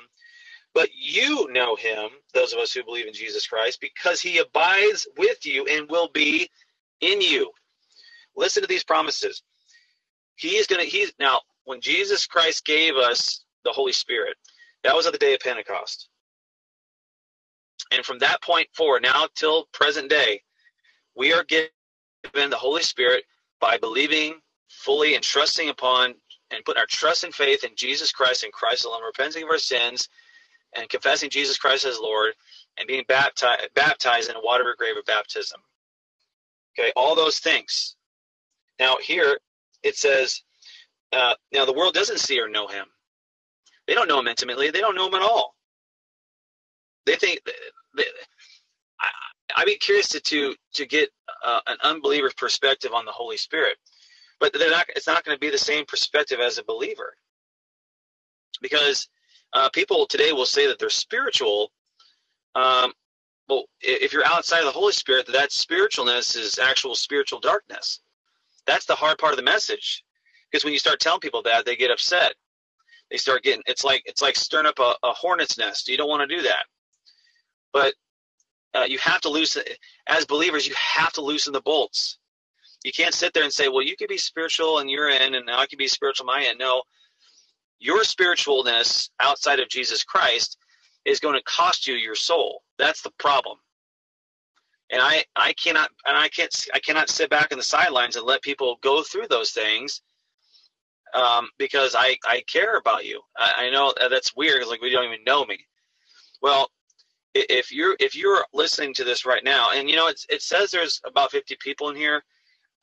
S1: but you know him, those of us who believe in Jesus Christ, because he abides with you and will be in you. Listen to these promises. He is going to, he's now, when Jesus Christ gave us the Holy Spirit, that was at the day of Pentecost. And from that point forward, now till present day, we are given the Holy Spirit by believing fully and trusting upon and putting our trust and faith in Jesus Christ and Christ alone, repenting of our sins and confessing Jesus Christ as Lord and being baptized, baptized in a water grave of baptism. Okay, all those things. Now, here it says, uh, now the world doesn't see or know him. They don't know him intimately, they don't know him at all. They think I, I'd be curious to to, to get uh, an unbeliever's perspective on the Holy Spirit, but they're not. It's not going to be the same perspective as a believer, because uh, people today will say that they're spiritual. Um, well, if you're outside of the Holy Spirit, that spiritualness is actual spiritual darkness. That's the hard part of the message, because when you start telling people that, they get upset. They start getting. It's like it's like stirring up a, a hornet's nest. You don't want to do that. But uh, you have to loosen, as believers, you have to loosen the bolts. You can't sit there and say, well, you could be spiritual and you're in, and now I can be spiritual my end. No, your spiritualness outside of Jesus Christ is going to cost you your soul. That's the problem. And I, I cannot, and I can't, I cannot sit back in the sidelines and let people go through those things um, because I, I care about you. I, I know that's weird. It's like we don't even know me. Well, if you're if you're listening to this right now, and you know it it says there's about 50 people in here.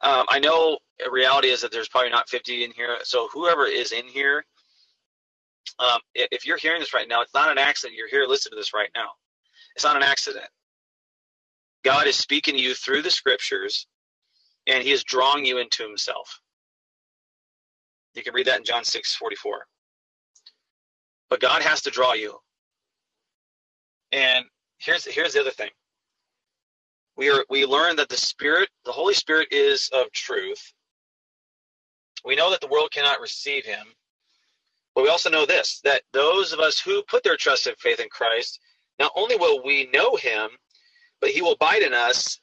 S1: Um, I know reality is that there's probably not 50 in here. So whoever is in here, um, if you're hearing this right now, it's not an accident. You're here listening to this right now. It's not an accident. God is speaking to you through the scriptures, and He is drawing you into Himself. You can read that in John 6 44. But God has to draw you. And here's here's the other thing. We are we learn that the Spirit, the Holy Spirit is of truth. We know that the world cannot receive him. But we also know this that those of us who put their trust and faith in Christ, not only will we know him, but he will abide in us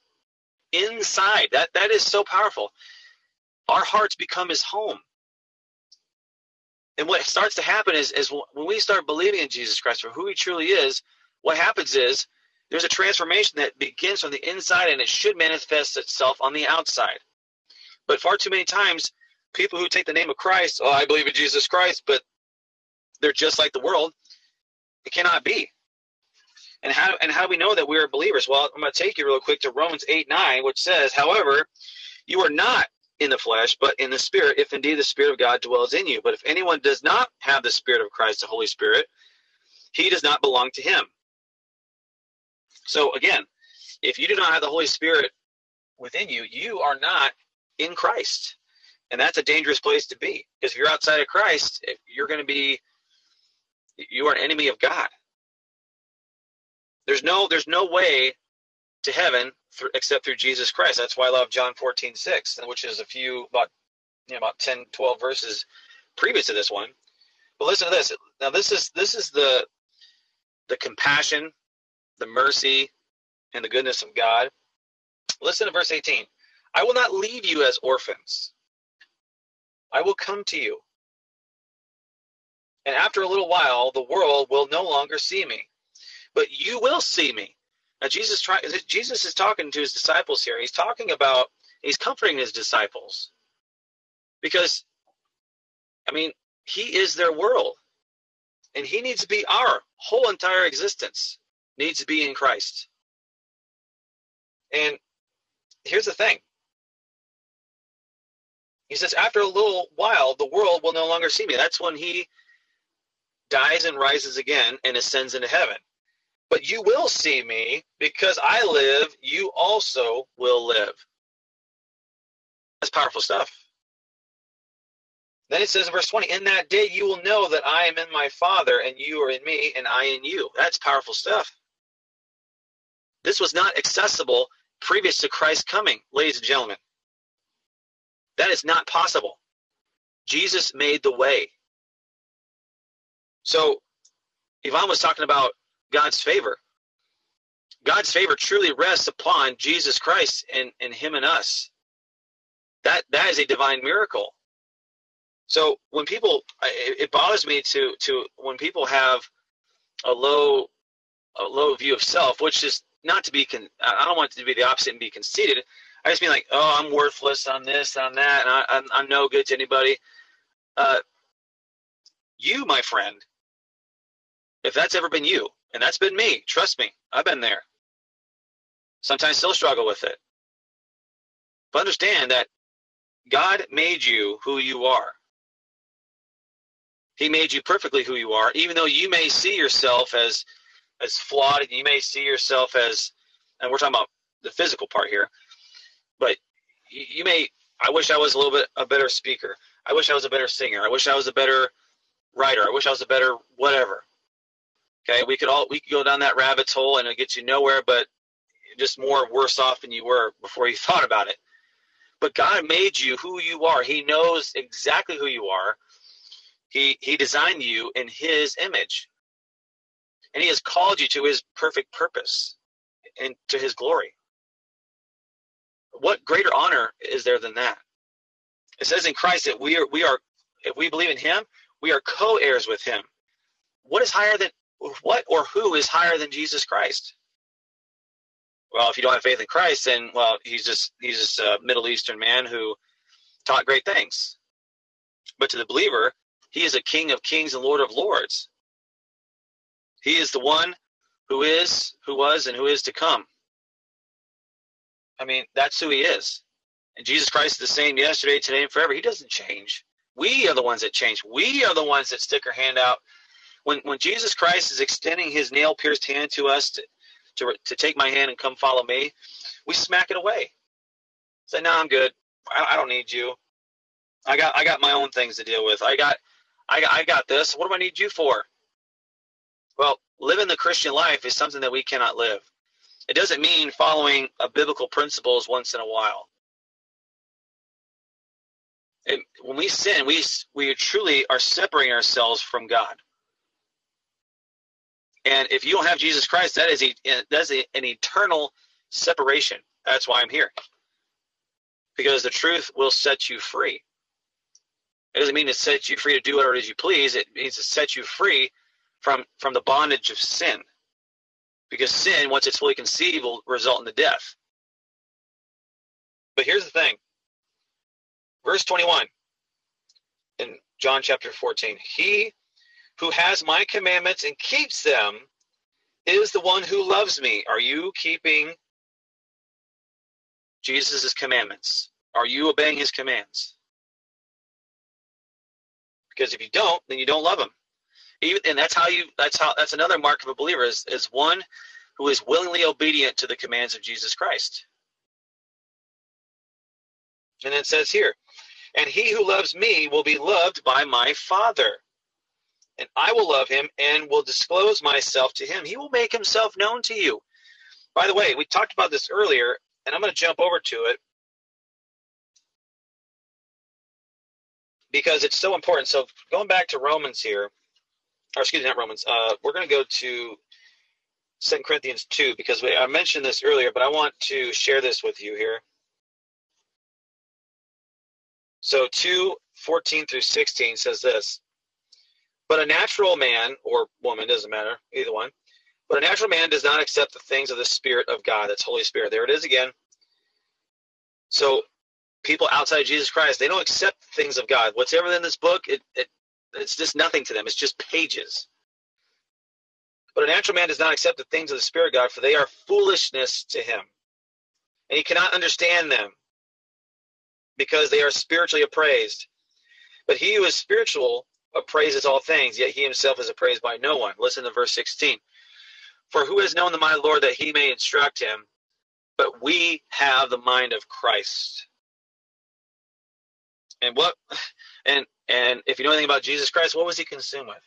S1: inside. That that is so powerful. Our hearts become his home. And what starts to happen is, is when we start believing in Jesus Christ for who he truly is, what happens is there's a transformation that begins from the inside and it should manifest itself on the outside. But far too many times, people who take the name of Christ, oh, I believe in Jesus Christ, but they're just like the world. It cannot be. And how and how do we know that we are believers? Well, I'm going to take you real quick to Romans 8 9, which says, However, you are not in the flesh, but in the Spirit, if indeed the Spirit of God dwells in you. But if anyone does not have the Spirit of Christ, the Holy Spirit, he does not belong to him. So again, if you do not have the Holy Spirit within you, you are not in Christ. And that's a dangerous place to be. Because if you're outside of Christ, eh, you're going to be you are an enemy of God. There's no there's no way to heaven through, except through Jesus Christ. That's why I love John 14, 6, which is a few about you know, about 10, 12 verses previous to this one. But listen to this. Now this is this is the the compassion the mercy, and the goodness of God. Listen to verse 18. I will not leave you as orphans. I will come to you. And after a little while, the world will no longer see me, but you will see me. Now, Jesus, try, Jesus is talking to his disciples here. He's talking about, he's comforting his disciples because, I mean, he is their world, and he needs to be our whole entire existence needs to be in Christ. And here's the thing. He says, after a little while, the world will no longer see me. That's when he dies and rises again and ascends into heaven. But you will see me because I live, you also will live. That's powerful stuff. Then it says in verse 20, In that day you will know that I am in my Father, and you are in me, and I in you. That's powerful stuff. This was not accessible previous to Christ's coming, ladies and gentlemen. That is not possible. Jesus made the way. So, Yvonne was talking about God's favor. God's favor truly rests upon Jesus Christ and, and Him and us. That that is a divine miracle. So when people, it, bothers me to to when people have a low a low view of self, which is not to be con- I don't want it to be the opposite and be conceited. I just mean like, oh, I'm worthless on this, on that, and I, I'm, I'm no good to anybody. Uh, you, my friend, if that's ever been you, and that's been me, trust me, I've been there. Sometimes still struggle with it. But understand that God made you who you are. He made you perfectly who you are, even though you may see yourself as as flawed, and you may see yourself as, and we're talking about the physical part here, but you, you may. I wish I was a little bit a better speaker. I wish I was a better singer. I wish I was a better writer. I wish I was a better whatever. Okay, we could all we could go down that rabbit hole and it gets you nowhere, but just more worse off than you were before you thought about it. But God made you who you are. He knows exactly who you are. He he designed you in his image. And he has called you to his perfect purpose and to his glory. What greater honor is there than that? It says in Christ that we are we are if we believe in him, we are co-heirs with him. What is higher than what or who is higher than Jesus Christ? Well, if you don't have faith in Christ, then well, he's just he's just a Middle Eastern man who taught great things. But to the believer, he is a King of Kings and Lord of Lords. He is the one who is, who was, and who is to come. I mean, that's who he is. And Jesus Christ is the same yesterday, today, and forever. He doesn't change. We are the ones that change. We are the ones that stick our hand out. When when Jesus Christ is extending his nail pierced hand to us to, to, to take my hand and come follow me, we smack it away. Say, no, I'm good. I, I don't need you. I got I got my own things to deal with. I got I, I got this. What do I need you for? Well, living the Christian life is something that we cannot live. It doesn't mean following a biblical principles once in a while. It, when we sin, we we truly are separating ourselves from God. And if you don't have Jesus Christ, that is a that's a, an eternal separation. That's why I'm here. Because the truth will set you free. It doesn't mean to set you free to do whatever it is you please. It means to set you free from from the bondage of sin. Because sin, once it's fully conceived, will result in the death. But here's the thing. Verse 21 in John chapter 14. He who has my commandments and keeps them is the one who loves me. Are you keeping Jesus' commandments? Are you obeying his commands? Because if you don't, then you don't love him. Even, and that's how you that's how that's another mark of a believer is, is one who is willingly obedient to the commands of Jesus Christ. And it says here, and he who loves me will be loved by my Father. And I will love him and will disclose myself to him. He will make himself known to you. By the way, we talked about this earlier, and I'm going to jump over to it because it's so important. So going back to Romans here, or excuse me, not Romans. Uh, we're going to go to Second Corinthians two because we, I mentioned this earlier, but I want to share this with you here. So two fourteen through sixteen says this. But a natural man or woman doesn't matter either one. But a natural man does not accept the things of the Spirit of God. That's Holy Spirit. There it is again. So people outside Jesus Christ, they don't accept things of God. Whatever in this book, it, it it's just nothing to them. It's just pages. But a natural man does not accept the things of the Spirit of God, for they are foolishness to him. And he cannot understand them because they are spiritually appraised. But he who is spiritual appraises all things, yet he himself is appraised by no one. Listen to verse 16. For who has known the mind of the Lord that he may instruct him? But we have the mind of Christ. And what and and if you know anything about Jesus Christ, what was he consumed with?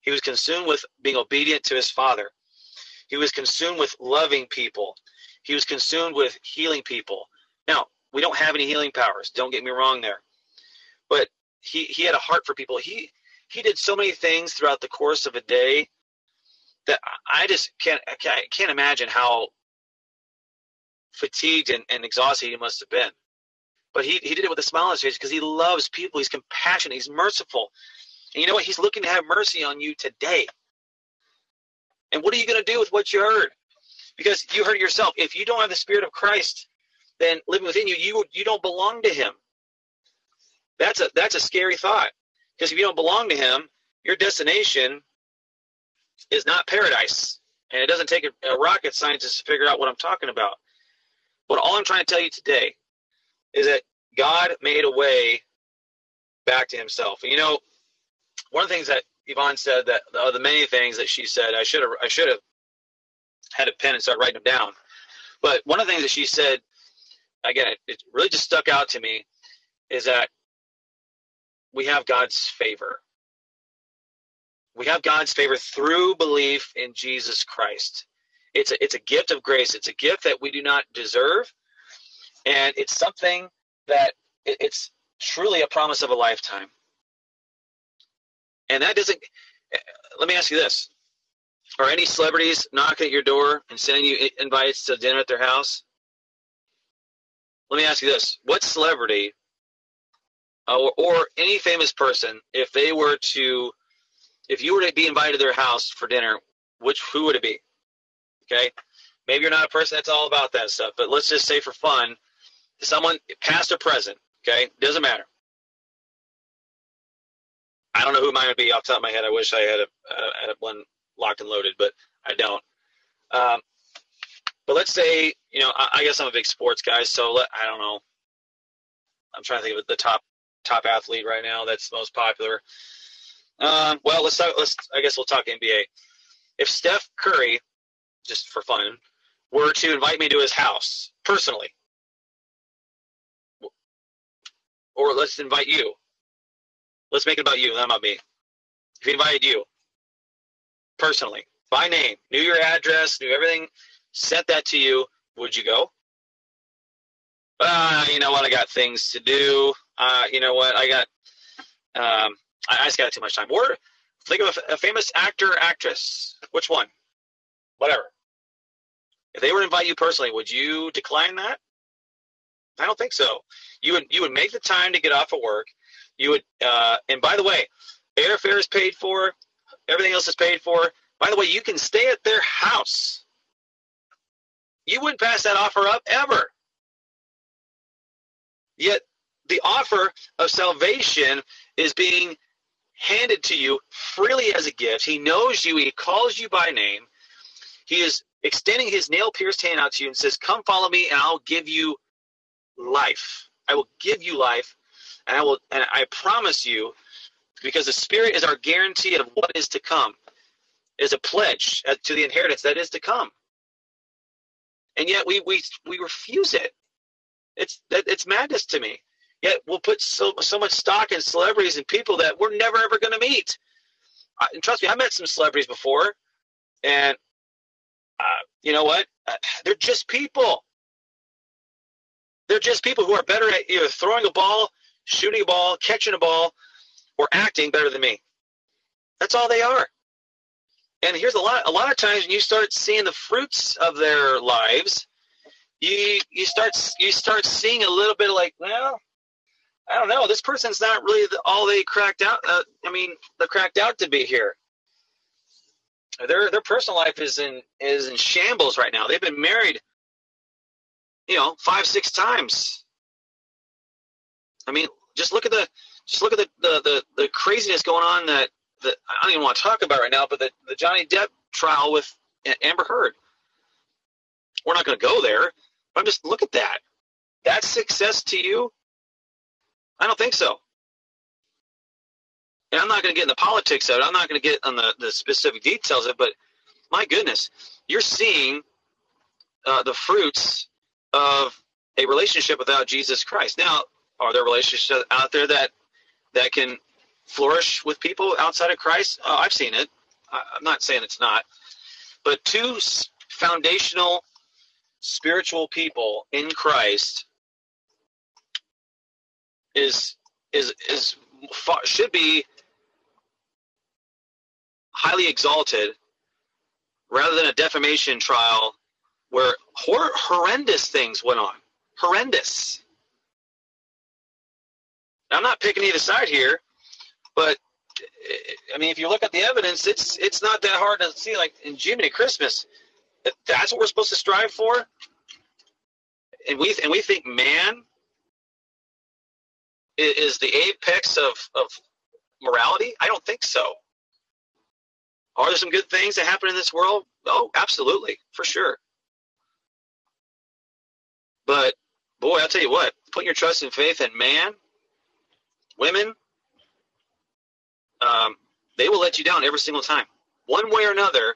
S1: He was consumed with being obedient to his Father. He was consumed with loving people. He was consumed with healing people. Now, we don't have any healing powers. Don't get me wrong there. He, he had a heart for people. He he did so many things throughout the course of a day that I just can't I can't imagine how fatigued and, and exhausted he must have been. But he, he did it with a smile on his face because he loves people. He's compassionate. He's merciful. And you know what? He's looking to have mercy on you today. And what are you going to do with what you heard? Because you heard yourself. If you don't have the Spirit of Christ, then living within you, you you don't belong to Him. That's a that's a scary thought. Because if you don't belong to Him, your destination is not paradise. And it doesn't take a, a rocket scientist to figure out what I'm talking about. But all I'm trying to tell you today is that God made a way back to Himself. And you know, one of the things that Yvonne said that of the many things that she said, I should have I should have had a pen and start writing them down. But one of the things that she said, again, it, it really just stuck out to me, is that we have God's favor. We have God's favor through belief in Jesus Christ. It's a, it's a gift of grace. It's a gift that we do not deserve, and it's something that it, it's truly a promise of a lifetime. And that doesn't. Let me ask you this: Are any celebrities knocking at your door and sending you invites to dinner at their house? Let me ask you this: What celebrity or, or any famous person, if they were to, if you were to be invited to their house for dinner, which who would it be? Okay, maybe you're not a person that's all about that stuff, but let's just say for fun, someone past or present. Okay, doesn't matter. I don't know who mine would be off the top of my head. I wish I had a, uh, had one locked and loaded, but I don't. Um, but let's say, you know, I, I, guess I'm a big sports guy, so let, I don't know. I'm trying to think of the top top athlete right now that's most popular. Um, well, let's talk, let's. I guess we'll talk NBA. If Steph Curry, just for fun, were to invite me to his house personally, or let's invite you, Let's make it about you, not about me. If he invited you personally, by name, knew your address, knew everything, sent that to you, would you go? Uh, you know what? I got things to do. Uh, you know what? I got. Um, I, I just got too much time. Or think of a, a famous actor, actress. Which one? Whatever. If they were to invite you personally, would you decline that? I don't think so. You would you would make the time to get off of work. You would, uh, and by the way, airfare is paid for. Everything else is paid for. By the way, you can stay at their house. You wouldn't pass that offer up ever. Yet the offer of salvation is being handed to you freely as a gift. He knows you. He calls you by name. He is extending his nail pierced hand out to you and says, Come follow me, and I'll give you life. I will give you life and I will, and I promise you, because the Spirit is our guarantee of what is to come, is a pledge to the inheritance that is to come. And yet we we we refuse it. It's it's madness to me. Yet we'll put so so much stock in celebrities and people that we're never ever going to meet. and trust me, I met some celebrities before, and uh, you know what? Uh, they're just people. They're just people who are better at either throwing a ball shooting a ball, catching a ball, or acting better than me. That's all they are. And here's a lot a lot of times when you start seeing the fruits of their lives, you you start you start seeing a little bit like, well, I don't know, this person's not really the, all they cracked out. Uh, I mean, they're cracked out to be here. Their their personal life is in is in shambles right now. They've been married, you know, five six times. I mean, just look at the just look at the the, the, the craziness going on that, that I don't even want to talk about right now, but the, the Johnny Depp trial with Amber Heard. We're not going to go there, but I'm just look at that. That's success to you? I don't think so. And I'm not going to get in the politics of it. I'm not going to get on the, the specific details of it, but my goodness, you're seeing uh, the fruits of a relationship without Jesus Christ. Now, Are there relationships out there that that can flourish with people outside of Christ? Oh, I've seen it. I, I'm not saying it's not, but two foundational spiritual people in Christ is is is should be highly exalted rather than a defamation trial where hor- horrendous things went on. Horrendous. I'm not picking either side here, but I mean, if you look at the evidence, it's it's not that hard to see. Like in Jiminy Christmas, that's what we're supposed to strive for, and we and we think man is the apex of of morality. I don't think so. Are there some good things that happen in this world? Oh, absolutely, for sure. But boy, I'll tell you what, putting your trust and faith in man, women, um, they will let you down every single time. One way or another,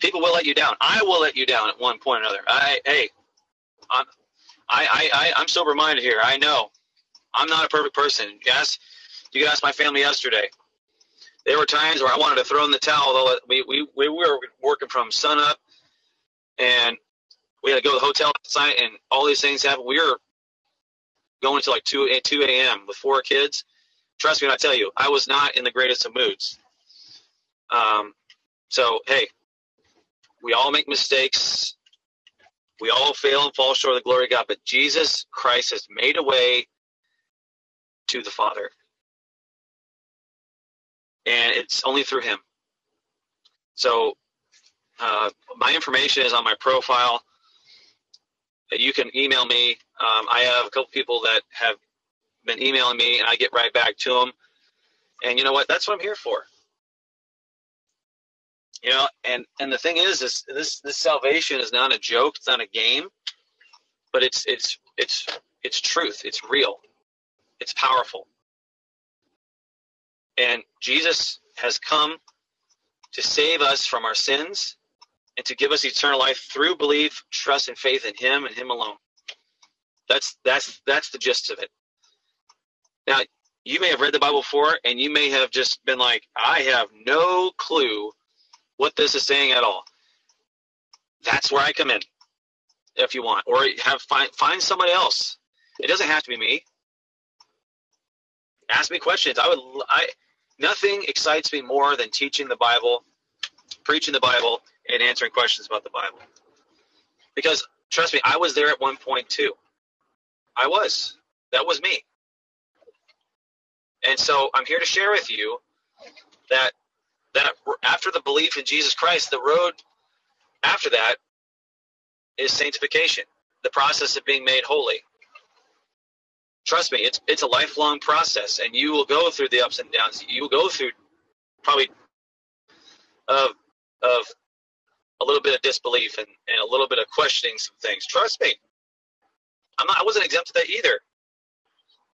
S1: people will let you down. I will let you down at one point or another. I, hey, I'm, I, I, I, I'm sober minded here. I know. I'm not a perfect person. Yes, you could ask my family yesterday. There were times where I wanted to throw in the towel. Though we, we, we were working from sun up, and we had to go to the hotel site, and all these things happened. We were going to like 2, 2 a.m. with four kids. Trust me when I tell you, I was not in the greatest of moods. Um, so, hey, we all make mistakes. We all fail and fall short of the glory of God, but Jesus Christ has made a way to the Father. And it's only through Him. So, uh, my information is on my profile you can email me. Um, I have a couple people that have been emailing me, and I get right back to them. And you know what? That's what I'm here for. You know, and and the thing is, is this this salvation is not a joke. It's not a game, but it's it's it's it's truth. It's real. It's powerful. And Jesus has come to save us from our sins and to give us eternal life through belief, trust, and faith in Him and Him alone. That's that's that's the gist of it. Now, you may have read the Bible before, and you may have just been like, "I have no clue what this is saying at all." That's where I come in, if you want, or have find find somebody else. It doesn't have to be me. Ask me questions. I would. I nothing excites me more than teaching the Bible, preaching the Bible, and answering questions about the Bible. Because trust me, I was there at one point too. I was. That was me. And so I'm here to share with you that that after the belief in Jesus Christ, the road after that is sanctification, the process of being made holy. Trust me, it's it's a lifelong process, and you will go through the ups and downs. You will go through probably of of a little bit of disbelief and, and a little bit of questioning some things. Trust me, I'm not. I wasn't exempt to that either.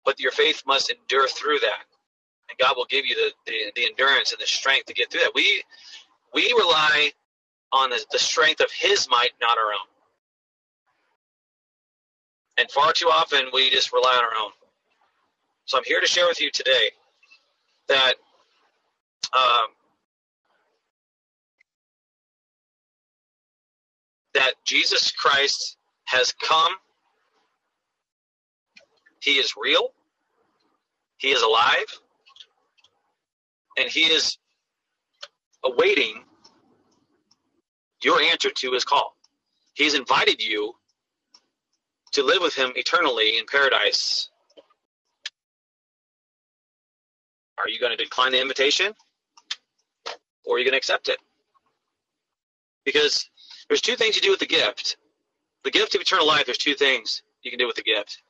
S1: But your faith must endure through that, and God will give you the, the, the endurance and the strength to get through that. We we rely on the, the strength of His might, not our own. And far too often we just rely on our own. So I'm here to share with you today that um, that Jesus Christ has come. He is real. He is alive. And he is awaiting your answer to his call. He's invited you to live with him eternally in paradise. Are you going to decline the invitation? Or are you going to accept it? Because there's two things you do with the gift. The gift of eternal life, there's two things you can do with the gift.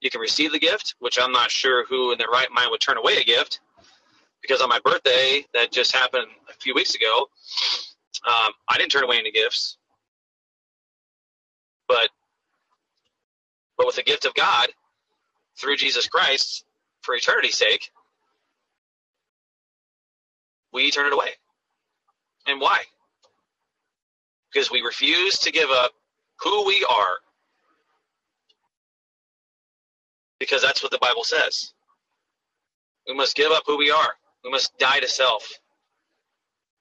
S1: You can receive the gift, which I'm not sure who in their right mind would turn away a gift, because on my birthday, that just happened a few weeks ago, um, I didn't turn away any gifts. But, but with the gift of God, through Jesus Christ, for eternity's sake, we turn it away. And why? because we refuse to give up who we are because that's what the Bible says. We must give up who we are. We must die to self.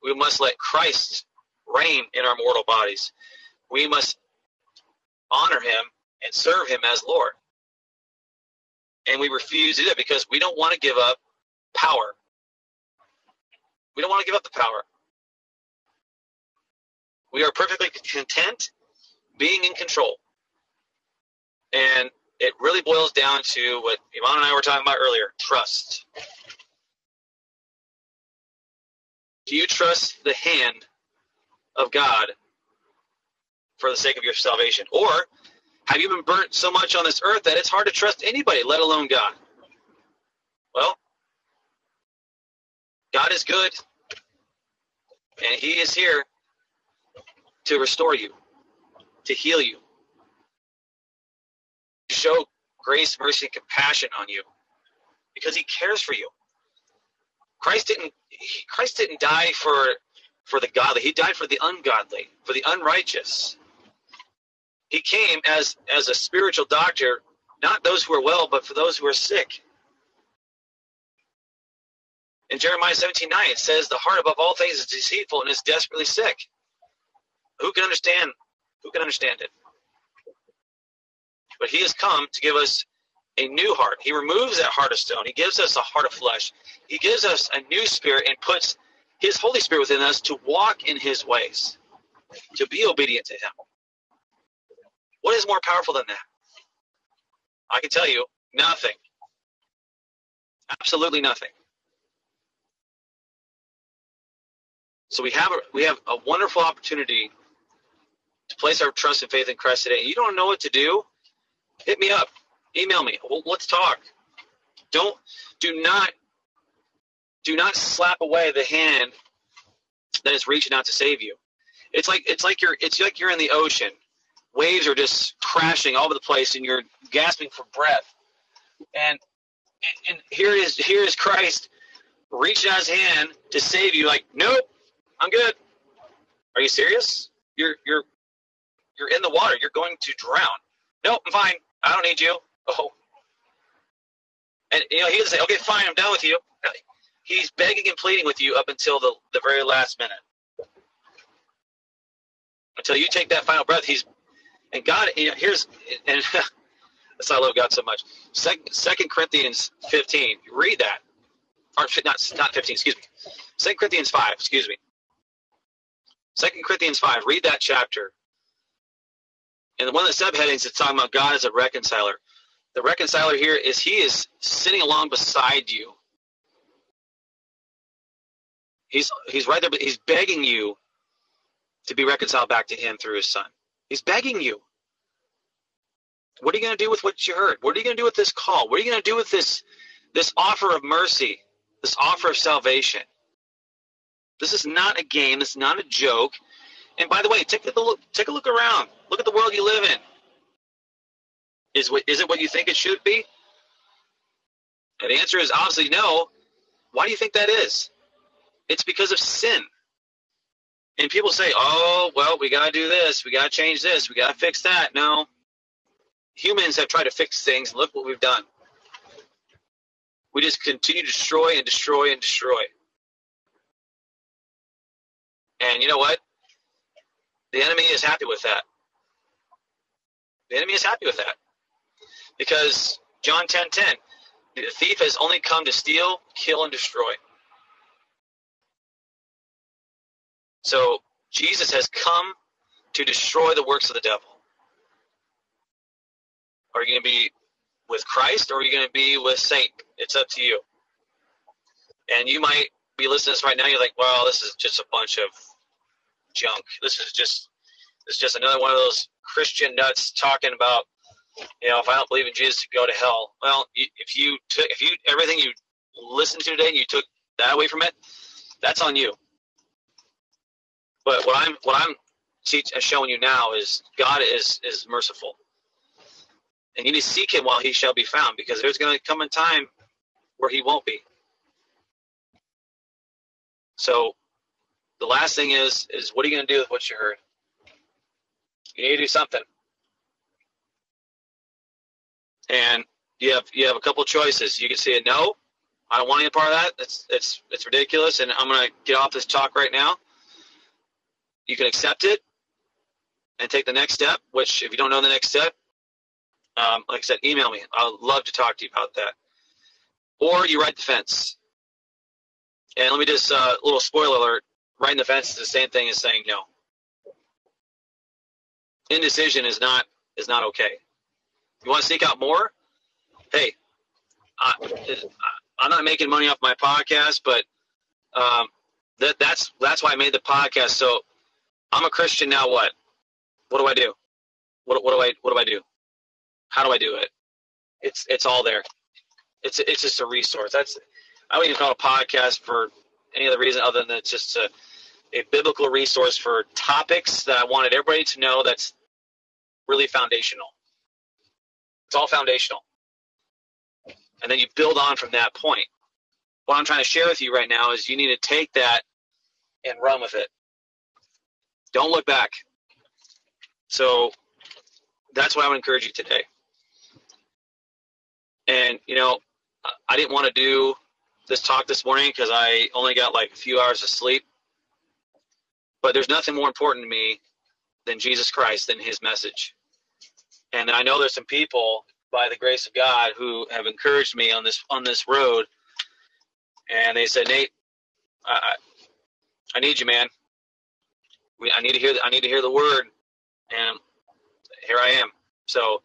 S1: We must let Christ reign in our mortal bodies. We must honor him and serve him as Lord. And we refuse to do that because we don't want to give up power. We don't want to give up the power. We are perfectly content being in control. And it really boils down to what Yvonne and I were talking about earlier trust. Do you trust the hand of God for the sake of your salvation? Or have you been burnt so much on this earth that it's hard to trust anybody, let alone God? Well, God is good, and He is here to restore you, to heal you, to show grace, mercy, and compassion on you, because He cares for you. Christ didn't. Christ didn't die for for the godly. He died for the ungodly, for the unrighteous. He came as as a spiritual doctor, not those who are well, but for those who are sick. In Jeremiah 17 9, it says, The heart above all things is deceitful and is desperately sick. Who can understand? Who can understand it? But he has come to give us a new heart. He removes that heart of stone. He gives us a heart of flesh. He gives us a new spirit and puts his Holy Spirit within us to walk in his ways, to be obedient to him. What is more powerful than that? I can tell you nothing. Absolutely nothing. So we have a, we have a wonderful opportunity to place our trust and faith in Christ today. You don't know what to do? Hit me up. Email me. Well, let's talk. Don't do not do not slap away the hand that is reaching out to save you. It's like it's like you're it's like you're in the ocean. Waves are just crashing all over the place and you're gasping for breath. And and here is here is Christ reaching out his hand to save you like, nope, I'm good. Are you serious? You're you're you're in the water. You're going to drown. Nope, I'm fine. I don't need you. Oh. And you know, he would say, Okay, fine, I'm done with you. He's begging and pleading with you up until the, the very last minute. Until you take that final breath, he's and God you know, here's and that's why I love God so much. Second, Second Corinthians 15. Read that. Or not not 15, excuse me. Second Corinthians 5, excuse me. Second Corinthians 5, read that chapter. And one of the subheadings is talking about God as a reconciler. The reconciler here is he is sitting along beside you. He's he's right there, but he's begging you to be reconciled back to him through his son. He's begging you. What are you going to do with what you heard? What are you going to do with this call? What are you going to do with this this offer of mercy, this offer of salvation? This is not a game. This is not a joke. And by the way, take a look. Take a look around. Look at the world you live in. Is what is it what you think it should be? And the answer is obviously no. Why do you think that is? It's because of sin. And people say, "Oh, well, we got to do this. We got to change this. We got to fix that." No. Humans have tried to fix things, look what we've done. We just continue to destroy and destroy and destroy. And you know what? The enemy is happy with that. The enemy is happy with that. Because John 10:10, 10, 10, the thief has only come to steal, kill, and destroy. So Jesus has come to destroy the works of the devil. Are you going to be with Christ or are you going to be with Satan? It's up to you. And you might be listening to this right now. You're like, well, this is just a bunch of junk. This is just this is just another one of those Christian nuts talking about, you know, if I don't believe in Jesus, to go to hell. Well, if you took, if you everything you listened to today and you took that away from it, that's on you. But what I'm what I'm teach, uh, showing you now is God is is merciful, and you need to seek Him while He shall be found, because there's going to come a time where He won't be. So the last thing is is what are you going to do with what you heard? You need to do something. And you have you have a couple choices. You can say no, I don't want any part of that. It's it's it's ridiculous, and I'm gonna get off this talk right now. You can accept it and take the next step. Which, if you don't know the next step, um, like I said, email me. I'd love to talk to you about that. Or you write the fence. And let me just uh, little spoiler alert: writing the fence is the same thing as saying no. Indecision is not is not okay. You want to seek out more? Hey, I, I'm not making money off my podcast, but um, that that's that's why I made the podcast. So I'm a Christian now. What? What do I do? What, what do I what do I do? How do I do it? It's it's all there. It's it's just a resource. That's I don't even call it a podcast for any other reason other than it's just a, a biblical resource for topics that I wanted everybody to know. That's really foundational. It's all foundational and then you build on from that point. What I'm trying to share with you right now is you need to take that and run with it. Don't look back. So that's what I would encourage you today. And, you know, I didn't want to do this talk this morning because I only got like a few hours of sleep. But there's nothing more important to me than Jesus Christ, than his message. And I know there's some people by the grace of God who have encouraged me on this on this road. And they said, Nate, I, I need you, man. We, I need to hear. I need to hear the word, and here I am. So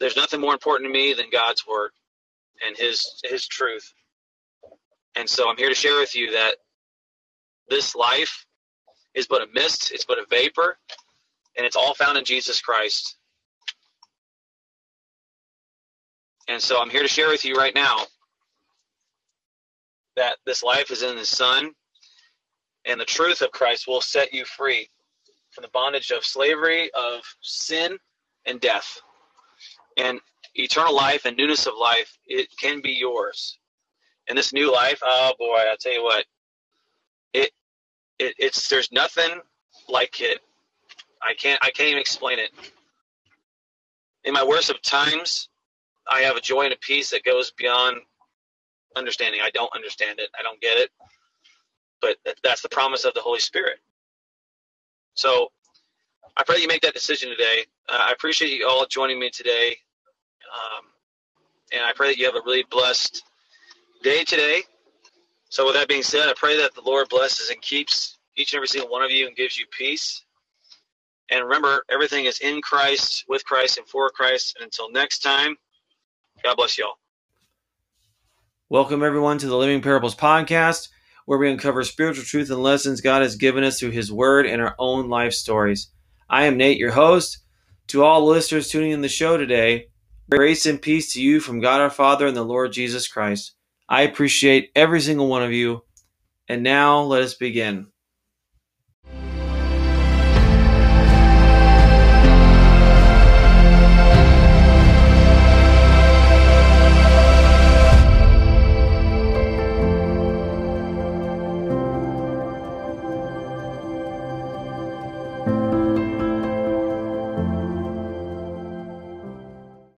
S1: there's nothing more important to me than God's word and His His truth. And so I'm here to share with you that this life is but a mist. It's but a vapor, and it's all found in Jesus Christ. And so I'm here to share with you right now that this life is in the Son, and the truth of Christ will set you free from the bondage of slavery, of sin, and death. And eternal life and newness of life, it can be yours. And this new life, oh boy, I'll tell you what, it, it it's there's nothing like it. I can't I can't even explain it. In my worst of times, I have a joy and a peace that goes beyond understanding. I don't understand it. I don't get it. But that's the promise of the Holy Spirit. So I pray that you make that decision today. Uh, I appreciate you all joining me today. Um, and I pray that you have a really blessed day today. So, with that being said, I pray that the Lord blesses and keeps each and every single one of you and gives you peace. And remember, everything is in Christ, with Christ, and for Christ. And until next time, God bless y'all.
S3: Welcome, everyone, to the Living Parables podcast, where we uncover spiritual truth and lessons God has given us through His Word and our own life stories. I am Nate, your host. To all listeners tuning in the show today, grace and peace to you from God our Father and the Lord Jesus Christ. I appreciate every single one of you. And now let us begin.